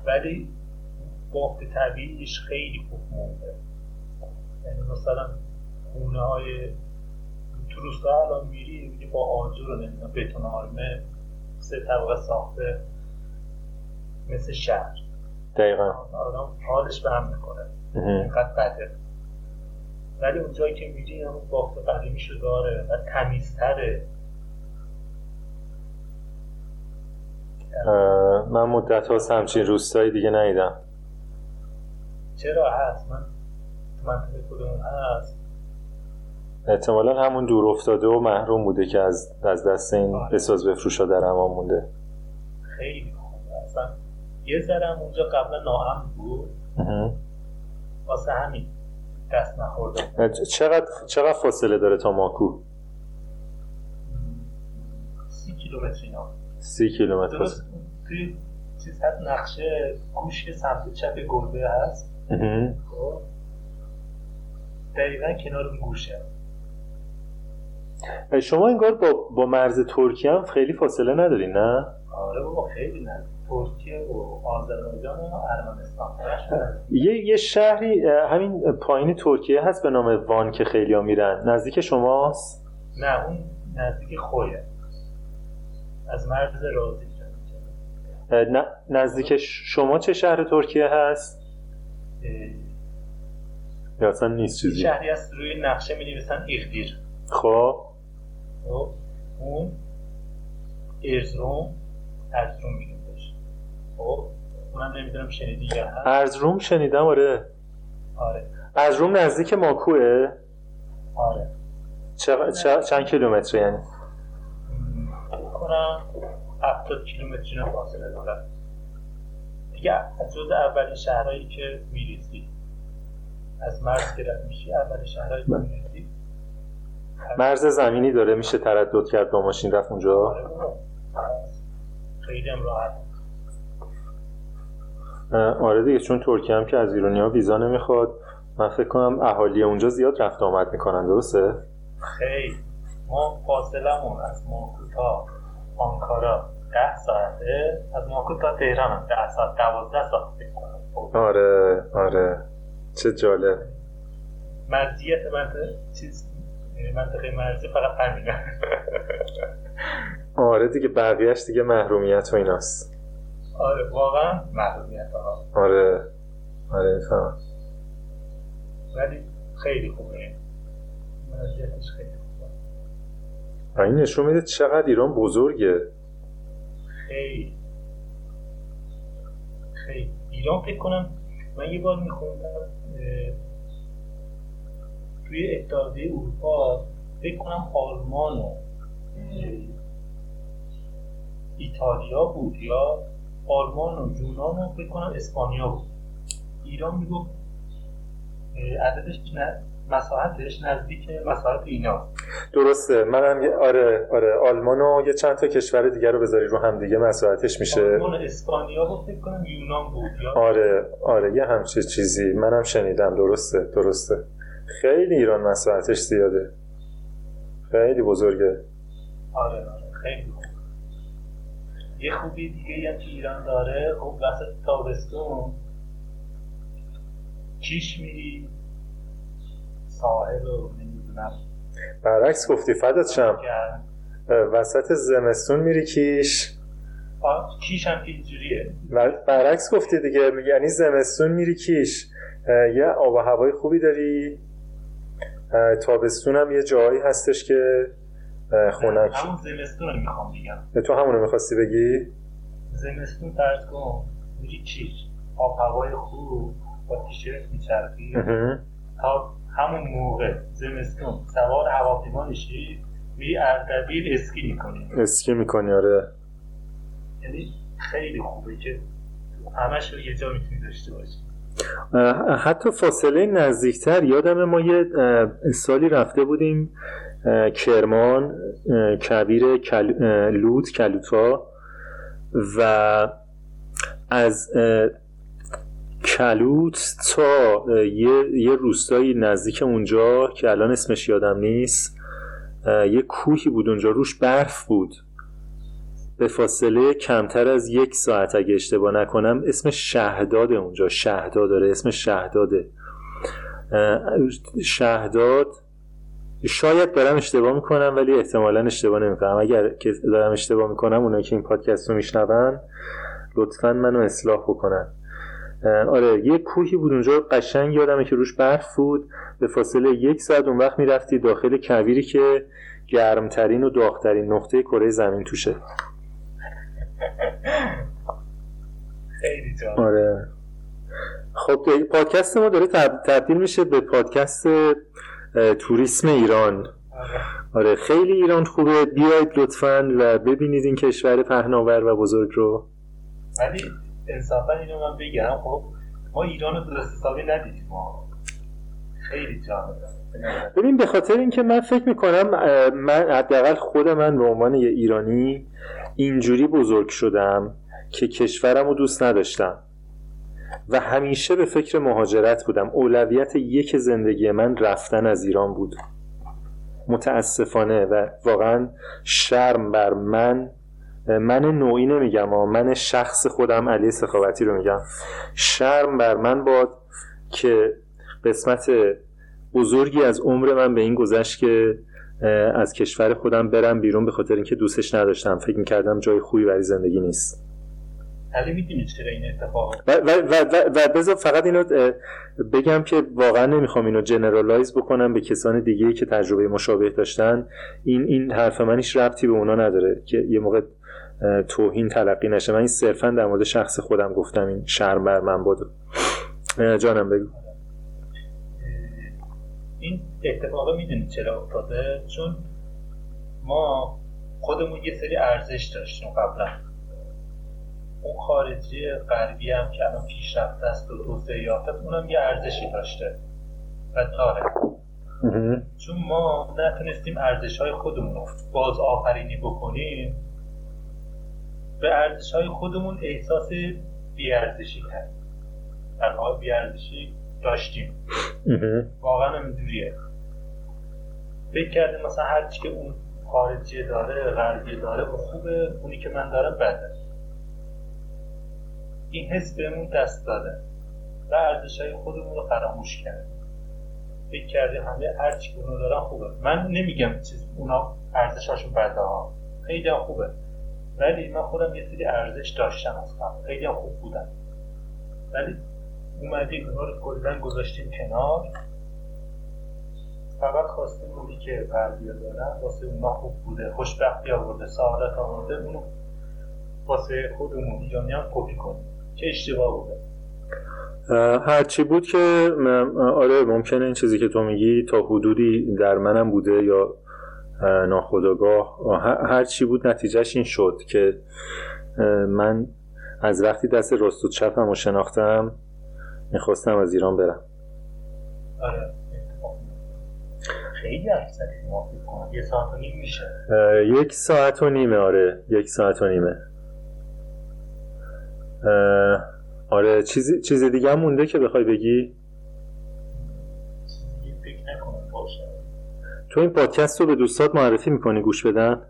B: ولی بافت طبیعیش خیلی خوب مونده. یعنی مثلا خونه های تو روستا الان میری با آجر رو نمی‌دونم بتون آرمه سه طبقه ساخته مثل شهر.
A: دقیقا.
B: آدم حالش به هم می‌کنه اینقدر بده. ولی اونجایی که میری همون بافت قدیمیشو داره. و تمیزتره.
A: من مدت هاست همچین روستایی دیگه ندیدم.
B: چرا هست؟ من منطقه خودمون هست.
A: احتمالا همون دور افتاده و محروم بوده که از از دست این
B: آره.
A: بساز بفروشا در امان مونده
B: خیلی خوبه اصلا یه ذره اونجا قبلا ناامن بود. واسه همین دست نخورده
A: چقدر چقدر فاصله داره تا ماکو؟
B: سی کیلومتر اینا.
A: سی کیلومتر
B: درست توی چیز هست نقشه گوش سمت چپ گربه هست. خب. دقیقا کنار اون گوشه.
A: شما انگار با, با مرز ترکیه هم خیلی فاصله نداری نه؟
B: آره بابا خیلی نه. ترکیه و آذربایجان و ارمنستان.
A: یه یه شهری همین پایین ترکیه هست به نام وان که خیلی ها میرن. نزدیک شماست؟
B: نه اون نزدیک خویه. از مرز رازی
A: نه نزدیک شما چه شهر ترکیه هست؟ یا اصلا نیست چیزی؟
B: شهری هست روی نقشه می نویسن ایغدیر
A: خب.
B: خب اون ارزروم ارزروم میگیم بهش. خب اونم نمی‌دونم شنیدی یا نه.
A: ارزروم شنیدم آره.
B: آره.
A: ارزروم نزدیک ماکوه.
B: آره.
A: چه... چه... چند کیلومتر یعنی؟
B: کنم هفتاد کیلومتر فاصله داره. دیگه از جز اولین شهرهایی که میریزی از مرز که رد میشی اولین شهرهایی که میریزی
A: مرز زمینی داره میشه تردد کرد با ماشین رفت اونجا؟
B: آره خیلی هم راحت.
A: آره دیگه چون ترکیه هم که از ایرانی ها ویزا نمی‌خواد. من فکر کنم اهالی اونجا زیاد رفت آمد می‌کنن درسته؟
B: خیلی. ما فاصلمون از ماکو تا آنکارا ده ساعته از ماکو تا تهران هم ده ساعت دوازده ساعت فکر کنم.
A: آره آره. چه جالب.
B: مرزیت منطقه چیز منطقه مرزی فقط همینه.
A: آره دیگه بقیهش دیگه محرومیت و ایناست.
B: آره واقعا محرومیت ها
A: آره. آره فهم
B: ولی خیلی خوبه. مرزیتش خیلی خوبه.
A: این نشون میده چقدر ایران بزرگه.
B: خیلی. خیلی. ایران فکر کنم من یه بار میخوندم توی اتحادیه اروپا فکر کنم آلمان و ایتالیا بود یا آلمان و یونان و فکر کنم اسپانیا بود. ایران می‌گفت عددش نه مساحتش نزدیک مساحت اینا.
A: درسته. منم آره آره آلمان و یه چند تا کشور دیگه رو بذاری رو هم دیگه مساحتش میشه.
B: آلمان اسپانیا بود فکر کنم یونان بود
A: آره آره یه همچه چیزی. منم شنیدم. درسته درسته. خیلی ایران مساحتش زیاده. خیلی بزرگه.
B: آره آره خیلی یه خوبی دیگه هم که ایران داره. خب وسط تابستون. کیش میری ساحل رو نمی‌دونم.
A: برعکس گفتی فدات شم. وسط زمستون میری کیش.
B: کیش هم اینجوریه.
A: برعکس گفتی دیگه یعنی زمستون میری کیش. یه آب و هوای خوبی داری. تابستون هم یه جایی هستش که خونک
B: همون زمستون رو می‌خوام بگم.
A: تو همونو می‌خواستی بگی؟
B: زمستون فرض کن میری چیز آب هوای خوب با تیشرت میچرخی. تا همون موقع زمستون سوار هواپیما میشی میری اردبیل اسکی می‌کنی.
A: اسکی می‌کنی آره.
B: یعنی خیلی خوبه که همش رو یه جا می‌تونی داشته باشی.
A: حتی فاصله نزدیکتر یادم ما یه سالی رفته بودیم کرمان کبیر کل... لوت کلوتا و از کلوت تا یه, یه روستایی نزدیک اونجا که الان اسمش یادم نیست یه کوهی بود اونجا روش برف بود. به فاصله کمتر از یک ساعت اگه اشتباه نکنم اسم شهداد اونجا شهداد داره اسم شهداده. شهداد شاید دارم اشتباه می‌کنم ولی احتمالا اشتباه نمی‌کنم. اگر که دارم اشتباه می‌کنم اونایی که این پادکست رو میشنون لطفا منو اصلاح بکنن. آره یه کوهی بود اونجا قشنگ یادمه که روش برف بود. به فاصله یک ساعت اون وقت می‌رفتی داخل کویری که گرمترین و داغترین نقطه کره زمین توشه.
B: خیلی جالب.
A: آره. خب پادکست ما داره تبدیل میشه به پادکست توریسم ایران. آره. خیلی ایران خوبه. بیاید لطفا و ببینید این کشور پهناور و بزرگ رو.
B: ولی انصافا اینو من بگم خب ما ایران رو درست حسابی ندیدیم. ما خیلی جالبه
A: ببین به خاطر اینکه من فکر می‌کنم من حداقل خود من به عنوان یه ایرانی اینجوری بزرگ شدم که کشورم رو دوست نداشتم. و همیشه به فکر مهاجرت بودم. اولویت یک زندگی من رفتن از ایران بود. متاسفانه و واقعا شرم بر من من نوعی نمیگم و من شخص خودم علی سخاوتی رو میگم. شرم بر من باد که قسمت بزرگی از عمر من به این گذشت که از کشور خودم برم بیرون به خاطر اینکه دوستش نداشتم. فکر می‌کردم جای خوبی برای زندگی نیست.
B: چرا این اتفاق؟
A: و, و, و, و, بذار فقط اینو بگم که واقعا نمی‌خوام اینو جنرالایز بکنم به کسان دیگه که تجربه مشابه داشتن. این این حرف من هیچ ربطی به اونا نداره که یه موقع توهین تلقی نشه. من این صرفا در مورد شخص خودم گفتم این شرم بر من بود. جانم بگو.
B: این اتفاقه می‌دونید چرا افتاده؟ چون ما خودمون یه سری ارزش داشتیم قبلا. اون خارجی غربی هم که الان پیشرفته است و توسعه یافته اونم یه ارزشی داشته. و تاره. چون ما نتونستیم ارزش های خودمون رو باز آفرینی بکنیم به ارزش های خودمون احساس بیارزشی کرد حال بیارزشی داشتیم. واقعا اینجوریه فکر کردیم مثلا هرچی که اون خارجی داره غربی داره و خوبه اونی که من دارم بده. این حس بهمون دست داده. و ارزش های خودمون رو فراموش کرد فکر کردیم همه هرچی که اونو دارن خوبه. من نمیگم چیز اونا ارزش هاشون بده ها. خیلی خوبه. ولی من خودم یه سری ارزش داشتم از قبل. خیلی خوب بودن. ولی اومدیم اونا رو کلا گذاشتیم کنار. فقط خواستیم اونی که غربیا دارن واسه اونا خوب بوده خوشبختی آورده سعادت آورده اونو واسه خودمون ایرانی هم کپی کنیم. که اشتباه بوده؟
A: هرچی بود که آره ممکنه این چیزی که تو میگی تا حدودی در منم بوده یا ناخداگاه هرچی بود نتیجهش این شد که من از وقتی دست راست و چپم رو شناختم می‌خواستم از ایران برم.
B: آره خیلی یه ساعت و نیم میشه.
A: یک ساعت و نیمه آره. یک ساعت و نیمه. آره چیزی چیز دیگه هم مونده که بخوای بگی؟ تو این پادکست رو به دوستات معرفی می‌کنی گوش بدن؟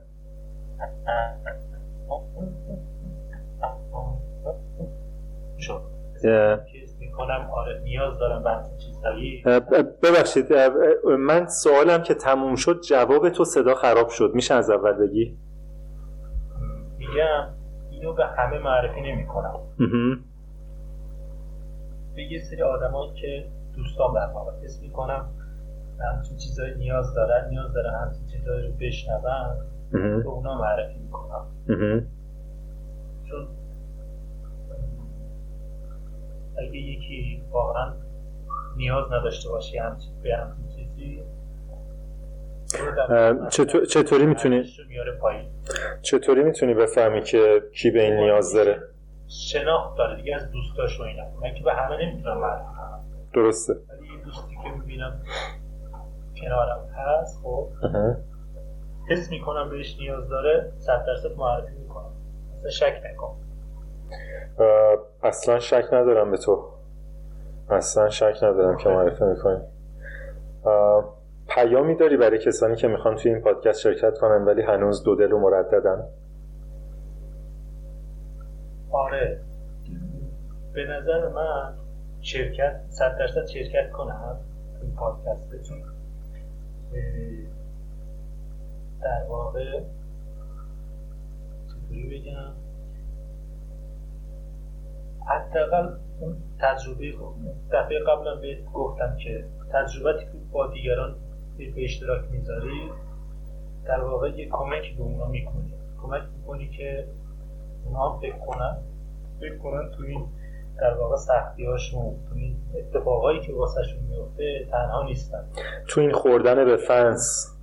B: می‌کنم. آره نیاز دارم به چیزایی
A: ببخشید من سوالم که تموم شد جواب تو صدا خراب شد. میشه از اول بگی؟
B: میگم اینو به همه معرفی نمی کنم به یه سری آدمایی که دوستان واقع حس می‌کنم همچین چیزایی نیاز دارن نیاز دارن همچین چیزایی رو بشنون. به اونا معرفی می‌کنم. چون اگه یکی واقعا نیاز نداشته باشه همچین به همچین چیزی
A: چطور، چطوری می‌تونی چطوری می‌تونی بفهمی که کی به این نیاز داره؟
B: شناخت داره دیگه از دوستاش و اینا. من که به همه نمی‌تونم معرفی کنم.
A: درسته.
B: ولی یه دوستی که می‌بینم کنارم هست خب حس می‌کنم بهش نیاز داره صد درصد معرفی می‌کنم. اصلا شک نکن.
A: اصلا شک ندارم به تو. اصلا شک ندارم که معرفی می‌کنی. پیامی داری برای کسانی که می‌خوان توی این پادکست شرکت کنن ولی هنوز دو دل و مرددن؟
B: آره. به نظر من شرکت صد درصد شرکت کنم این پادکست چون در واقع چطوری بگم؟ حداقل اون تجربه دفعه قبلا بهت گفتم که تجربتی که با دیگران به اشتراک می‌ذاری در واقع یه کمکی به اونا می‌کنی. کمک می‌کنی که اونا فکر کنن. فکر کنن تو این در واقع سختی هاشون تو این اتفاقایی که واسهشون میفته تنها نیستن.
A: تو این خوردن به فنس.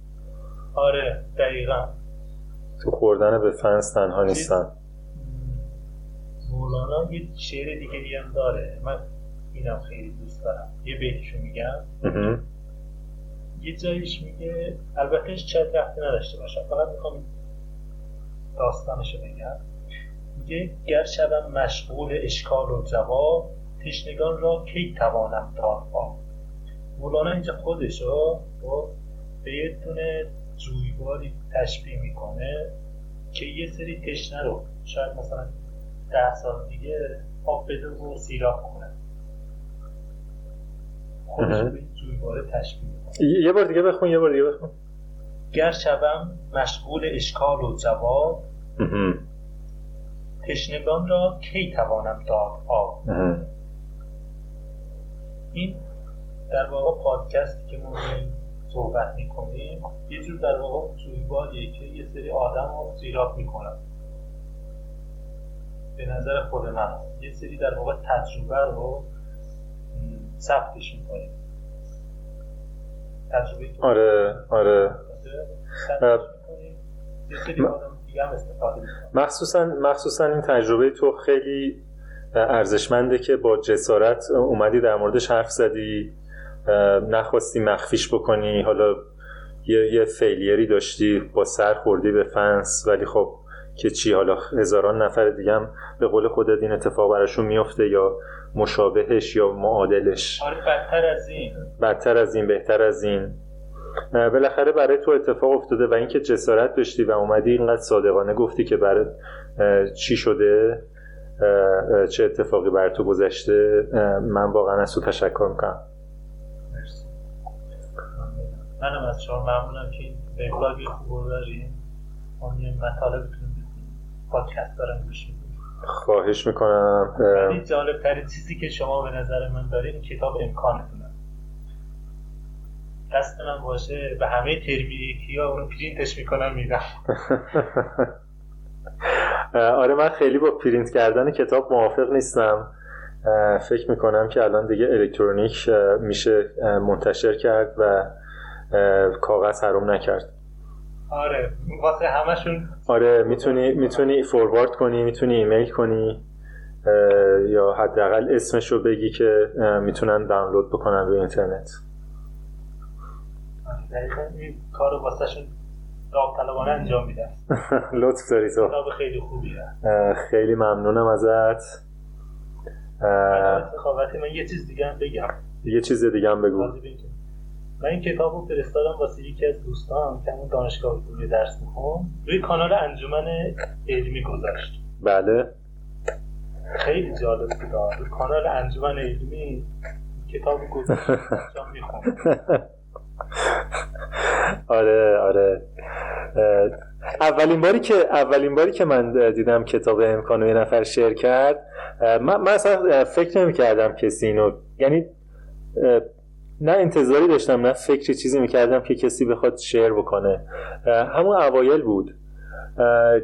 B: آره دقیقا.
A: تو خوردن به فنس تنها نیستن.
B: مولانا یه شعر دیگه هم داره. من اینم خیلی دوست دارم. یه بیتشو میگم. یه جایش میگه البته شاید رفته نداشته باشم. فقط می‌خوام داستانشو بگم. میگه گر شدم مشغول اشکال و جواب تشنگان را کی توانم داد آب مولانا اینجا خودشو به یه دونه جویباری تشبیه می‌کنه که یه سری تشنه رو شاید مثلا ده سال دیگه آب بده و سیراب کنه خودش به جویباره تشبیه
A: یه بار دیگه بخون یه بار دیگه بخون.
B: گر شوم مشغول اشکال و جواب تشنگان را کی توانم داد آب؟ این در واقع پادکستی که ما صحبت می‌کنیم یه جور در واقع جویباریه که یه سری آدم رو زیراب می‌کنن. به نظر خود من. یه سری در واقع تجربه رو ثبتش می‌کنیم. تجربه
A: آره آره. مخصوصا مخصوصا این تجربه تو خیلی ارزشمنده که با جسارت اومدی در موردش حرف زدی نخواستی مخفیش بکنی حالا یه, یه فیلیری داشتی با سر خوردی به فنس ولی خب که چی حالا هزاران نفر دیگه هم به قول خودت این اتفاق براشون میفته یا مشابهش یا معادلش.
B: آره بدتر از این.
A: بدتر از این بهتر از این. بالاخره برای تو اتفاق افتاده و اینکه جسارت داشتی و اومدی اینقدر صادقانه گفتی که برای چی شده چه اتفاقی بر تو گذشته من واقعا از تو تشکر می‌کنم.
B: منم از شما ممنونم که این وبلاگ خوب داریم ما یه مطالب پادکست دارم گوش
A: خواهش می‌کنم.
B: ولی جالب ترین چیزی که شما به نظر من دارین کتاب امکانتونه. دست من باشه به همه ترمیکی ها اونو پرینتش می‌کنم میدم.
A: آره من خیلی با پرینت کردن کتاب موافق نیستم. فکر می‌کنم که الان دیگه الکترونیک میشه منتشر کرد و کاغذ حروم نکرد.
B: آره. واسه همشون
A: آره می‌تونی می‌تونی فوروارد کنی می‌تونی ایمیل کنی یا حداقل اسمش رو بگی که می‌تونن دانلود بکنن روی اینترنت.
B: این کارو واسهشون داوطلبانه انجام میدن
A: لطف داری تو.
B: کتاب خیلی خوبیه
A: خیلی ممنونم ازت.
B: من یه چیز دیگه هم بگم.
A: یه چیز دیگه هم بگو.
B: من این کتاب رو فرستادم واسه یکی از دوستان که اون دانشگاه روی درس میخون. روی کانال انجمن علمی گذاشت.
A: بله.
B: خیلی جالب بود. روی کانال انجمن علمی کتاب گذاشت.
A: آره آره. اولین باری که اولین باری که من دیدم کتاب امکان یه نفر شعر کرد من, من اصلا فکر نمی کردم کسی اینو یعنی نه انتظاری داشتم نه فکر چیزی می‌کردم که کسی بخواد share بکنه. همون اوایل بود.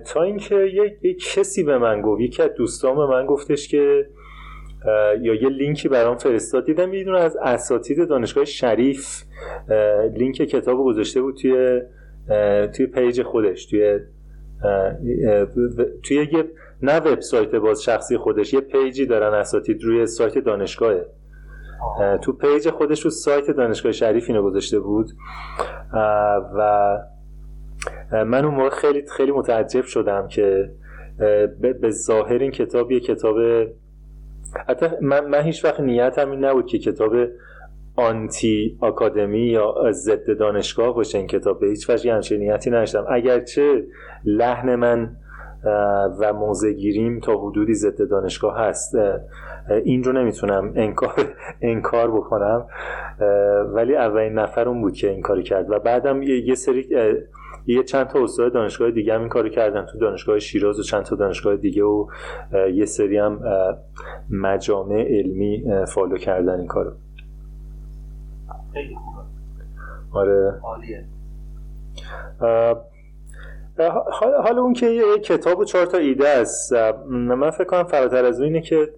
A: تا اینکه یک کسی به من گفت یکی از دوستان به من گفتش که یا یه لینکی برام فرستاد. دیدم یه از اساتید دانشگاه شریف لینک کتاب گذاشته بود توی توی page خودش توی توی یه نه وبسایت باز شخصی خودش یه page ی دارن اساتید روی سایت دانشگاهه. تو page خودش رو سایت دانشگاه شریف اینو گذاشته بود. و من اون موقع خیلی خیلی متعجب شدم که به ظاهر این کتاب یه کتاب حتی من, من هیچ وقت نیتم این نبود که کتاب anti academy یا ضد دانشگاه باشه این کتاب. به هیچ وجه همچین نیتی نداشتم. اگرچه لحن من و موزگیریم تا حدودی ضد دانشگاه هست. این رو نمی‌تونم انکار, انکار بکنم. ولی اولین نفر اون بود که این کاری کرد و بعدم یه سری یه چند تا استاد دانشگاه دیگه هم این کارو کردن. تو دانشگاه شیراز و چند تا دانشگاه دیگه و یه سری هم مجامع علمی فالو کردن این کارو.
B: خیلی خوبه.
A: آره.
B: عالیه.
A: حالا اون که یه کتاب و چهار تا ایده است. من فکر کنم فراتر از اینه که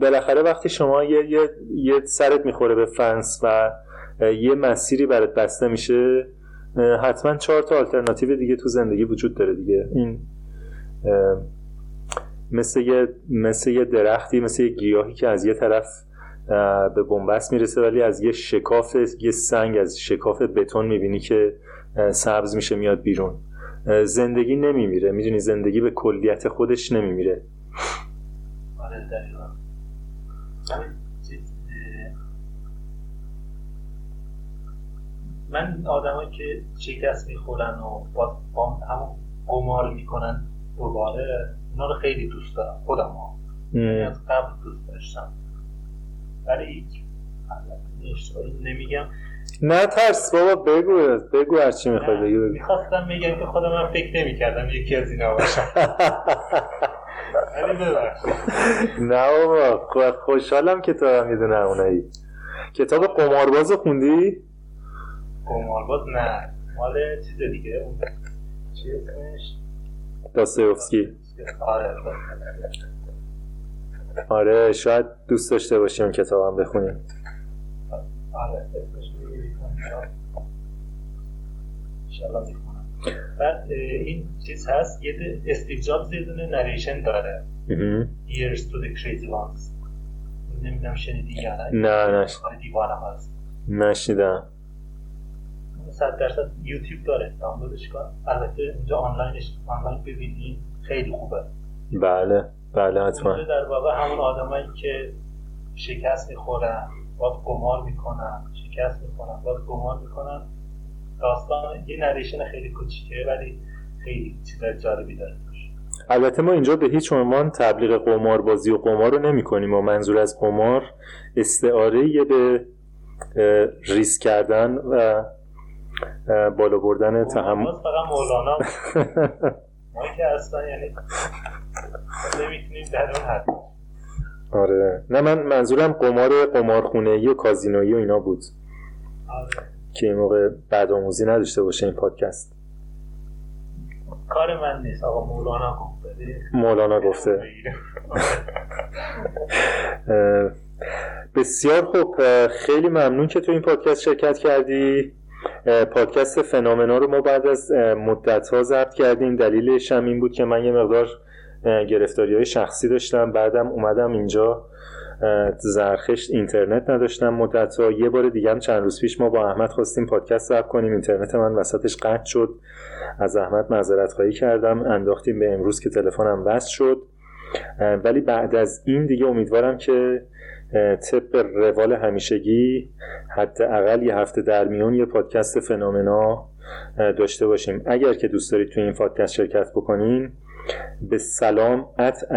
A: بالاخره وقتی شما یه, یه،, یه سرت می‌خوره به فنس و یه مسیری برات بسته میشه حتما چهار تا آلترناتیو دیگه تو زندگی وجود داره دیگه. این مثل یه, مثل یه درختی مثل یه گیاهی که از یه طرف به بنبست می‌رسه ولی از یه شکاف یه سنگ از شکاف بتون می‌بینی که سبز میشه میاد بیرون. زندگی نمیمیره. می‌دونی زندگی به کلیت خودش نمیمیره.
B: آره من آدمایی که شکست می‌خورن و با, با همون گمار می‌کنن دوباره اونا رو خیلی دوست دارم. خودم ها. یعنی از قبل دوست داشتم. ولی نمیگم.
A: نه ترس بابا بگو بگو هر چی می‌خوای بگو
B: می‌خواستم میگم که خودم من فکر نمی‌کردم یکی از اینا باشم
A: نه بابا خوشحالم که تو هم می‌دونه اونایی. کتاب قمارباز خوندی؟
B: قمارباز نه. مال چیز دیگه اون چی اسمش؟
A: داستایوفسکی.
B: آره.
A: آره شاید دوست داشته باشی اون کتابم بخونیم.
B: آره بعد این چیز هست یه استیو جابز یه دونه نریشن داره. Years to the Crazy Ones. نمی‌دونم شنیدی یا نه.
A: نه نه.
B: دیوانم هست.
A: نشیدم.
B: صد درصد یوتیوب داره. دانلودش کن. البته اینجا آنلاینش آنلاین ببینی خیلی خوبه.
A: بله بله حتما.
B: در واقع همون آدمایی که شکست می‌خورن. باز گمار می‌کنن شکست می‌کنن باز گمار می‌کنن داستان یه نریشن خیلی کوچیکه ولی خیلی چیزای جالبی داره
A: البته ما اینجا به هیچ عنوان تبلیغ قمار بازی و قمار رو نمی کنیم و منظور از قمار استعاره به ریسک کردن و بالا بردن تحمل.
B: فقط مولانا ما که اصلا یعنی نمی‌تونیم در اون حد.
A: آره. نه من منظورم قمار قمارخونه و کازینویی و اینا بود.
B: آره.
A: که این موقع بعد آموزی نداشته باشه این پادکست.
B: کار من نیست آقا. مولانا گفته
A: مولانا گفته. بسیار خوب. خیلی ممنون که تو این پادکست شرکت کردی. پادکست فنامنا رو ما بعد از مدت ها ضبط کردیم. دلیلش هم این بود که من یه مقدار گرفتاری های شخصی داشتم. بعدم اومدم اینجا زرخشت اینترنت نداشتم مدت ها یه بار دیگه هم چند روز پیش ما با احمد خواستیم پادکست ضبط کنیم. اینترنت من وسطش قطع شد. از احمد معذرت خواهی کردم. انداختیم به امروز که تلفنم وصل شد. ولی بعد از این دیگه امیدوارم که طبق روال همیشگی حداقل یه هفته در میون یه پادکست فنامنا داشته باشیم. اگر که دوست دارید توی این پادکست شرکت بکنین به سلام at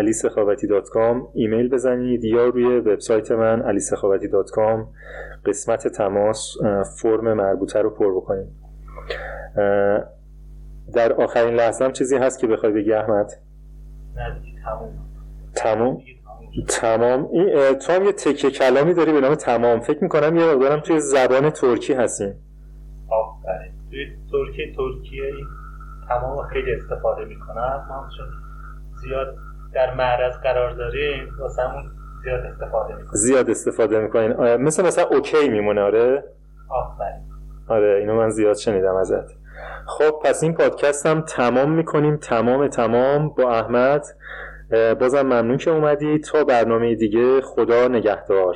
A: ایمیل بزنید یا روی وبسایت من aliseخاوتی.com قسمت تماس فرم مربوطه رو پر بکنید. در آخرین لحظه هم چیزی هست که بخوای بگی احمد؟
B: نه
A: تمام. تمام. این تو هم یه تکه کلامی داری به نام تمام. فکر می‌کنم یه مقدارم توی زبان ترکی هستیم.
B: آفرین. توی ترکیه ترکیه تمام خیلی استفاده می‌کنن ما چون زیاد در معرض قرار داریم واسمون زیاد استفاده می‌کنیم.
A: زیاد استفاده می‌کنین. مثل مثلا اوکی میمونه آره؟
B: آفرین.
A: آره اینو من زیاد شنیدم ازت. خب پس این پادکست هم تمام می‌کنیم. تمام تمام. با احمد. بازم ممنون که اومدی. تا برنامه دیگه خدا نگهدار.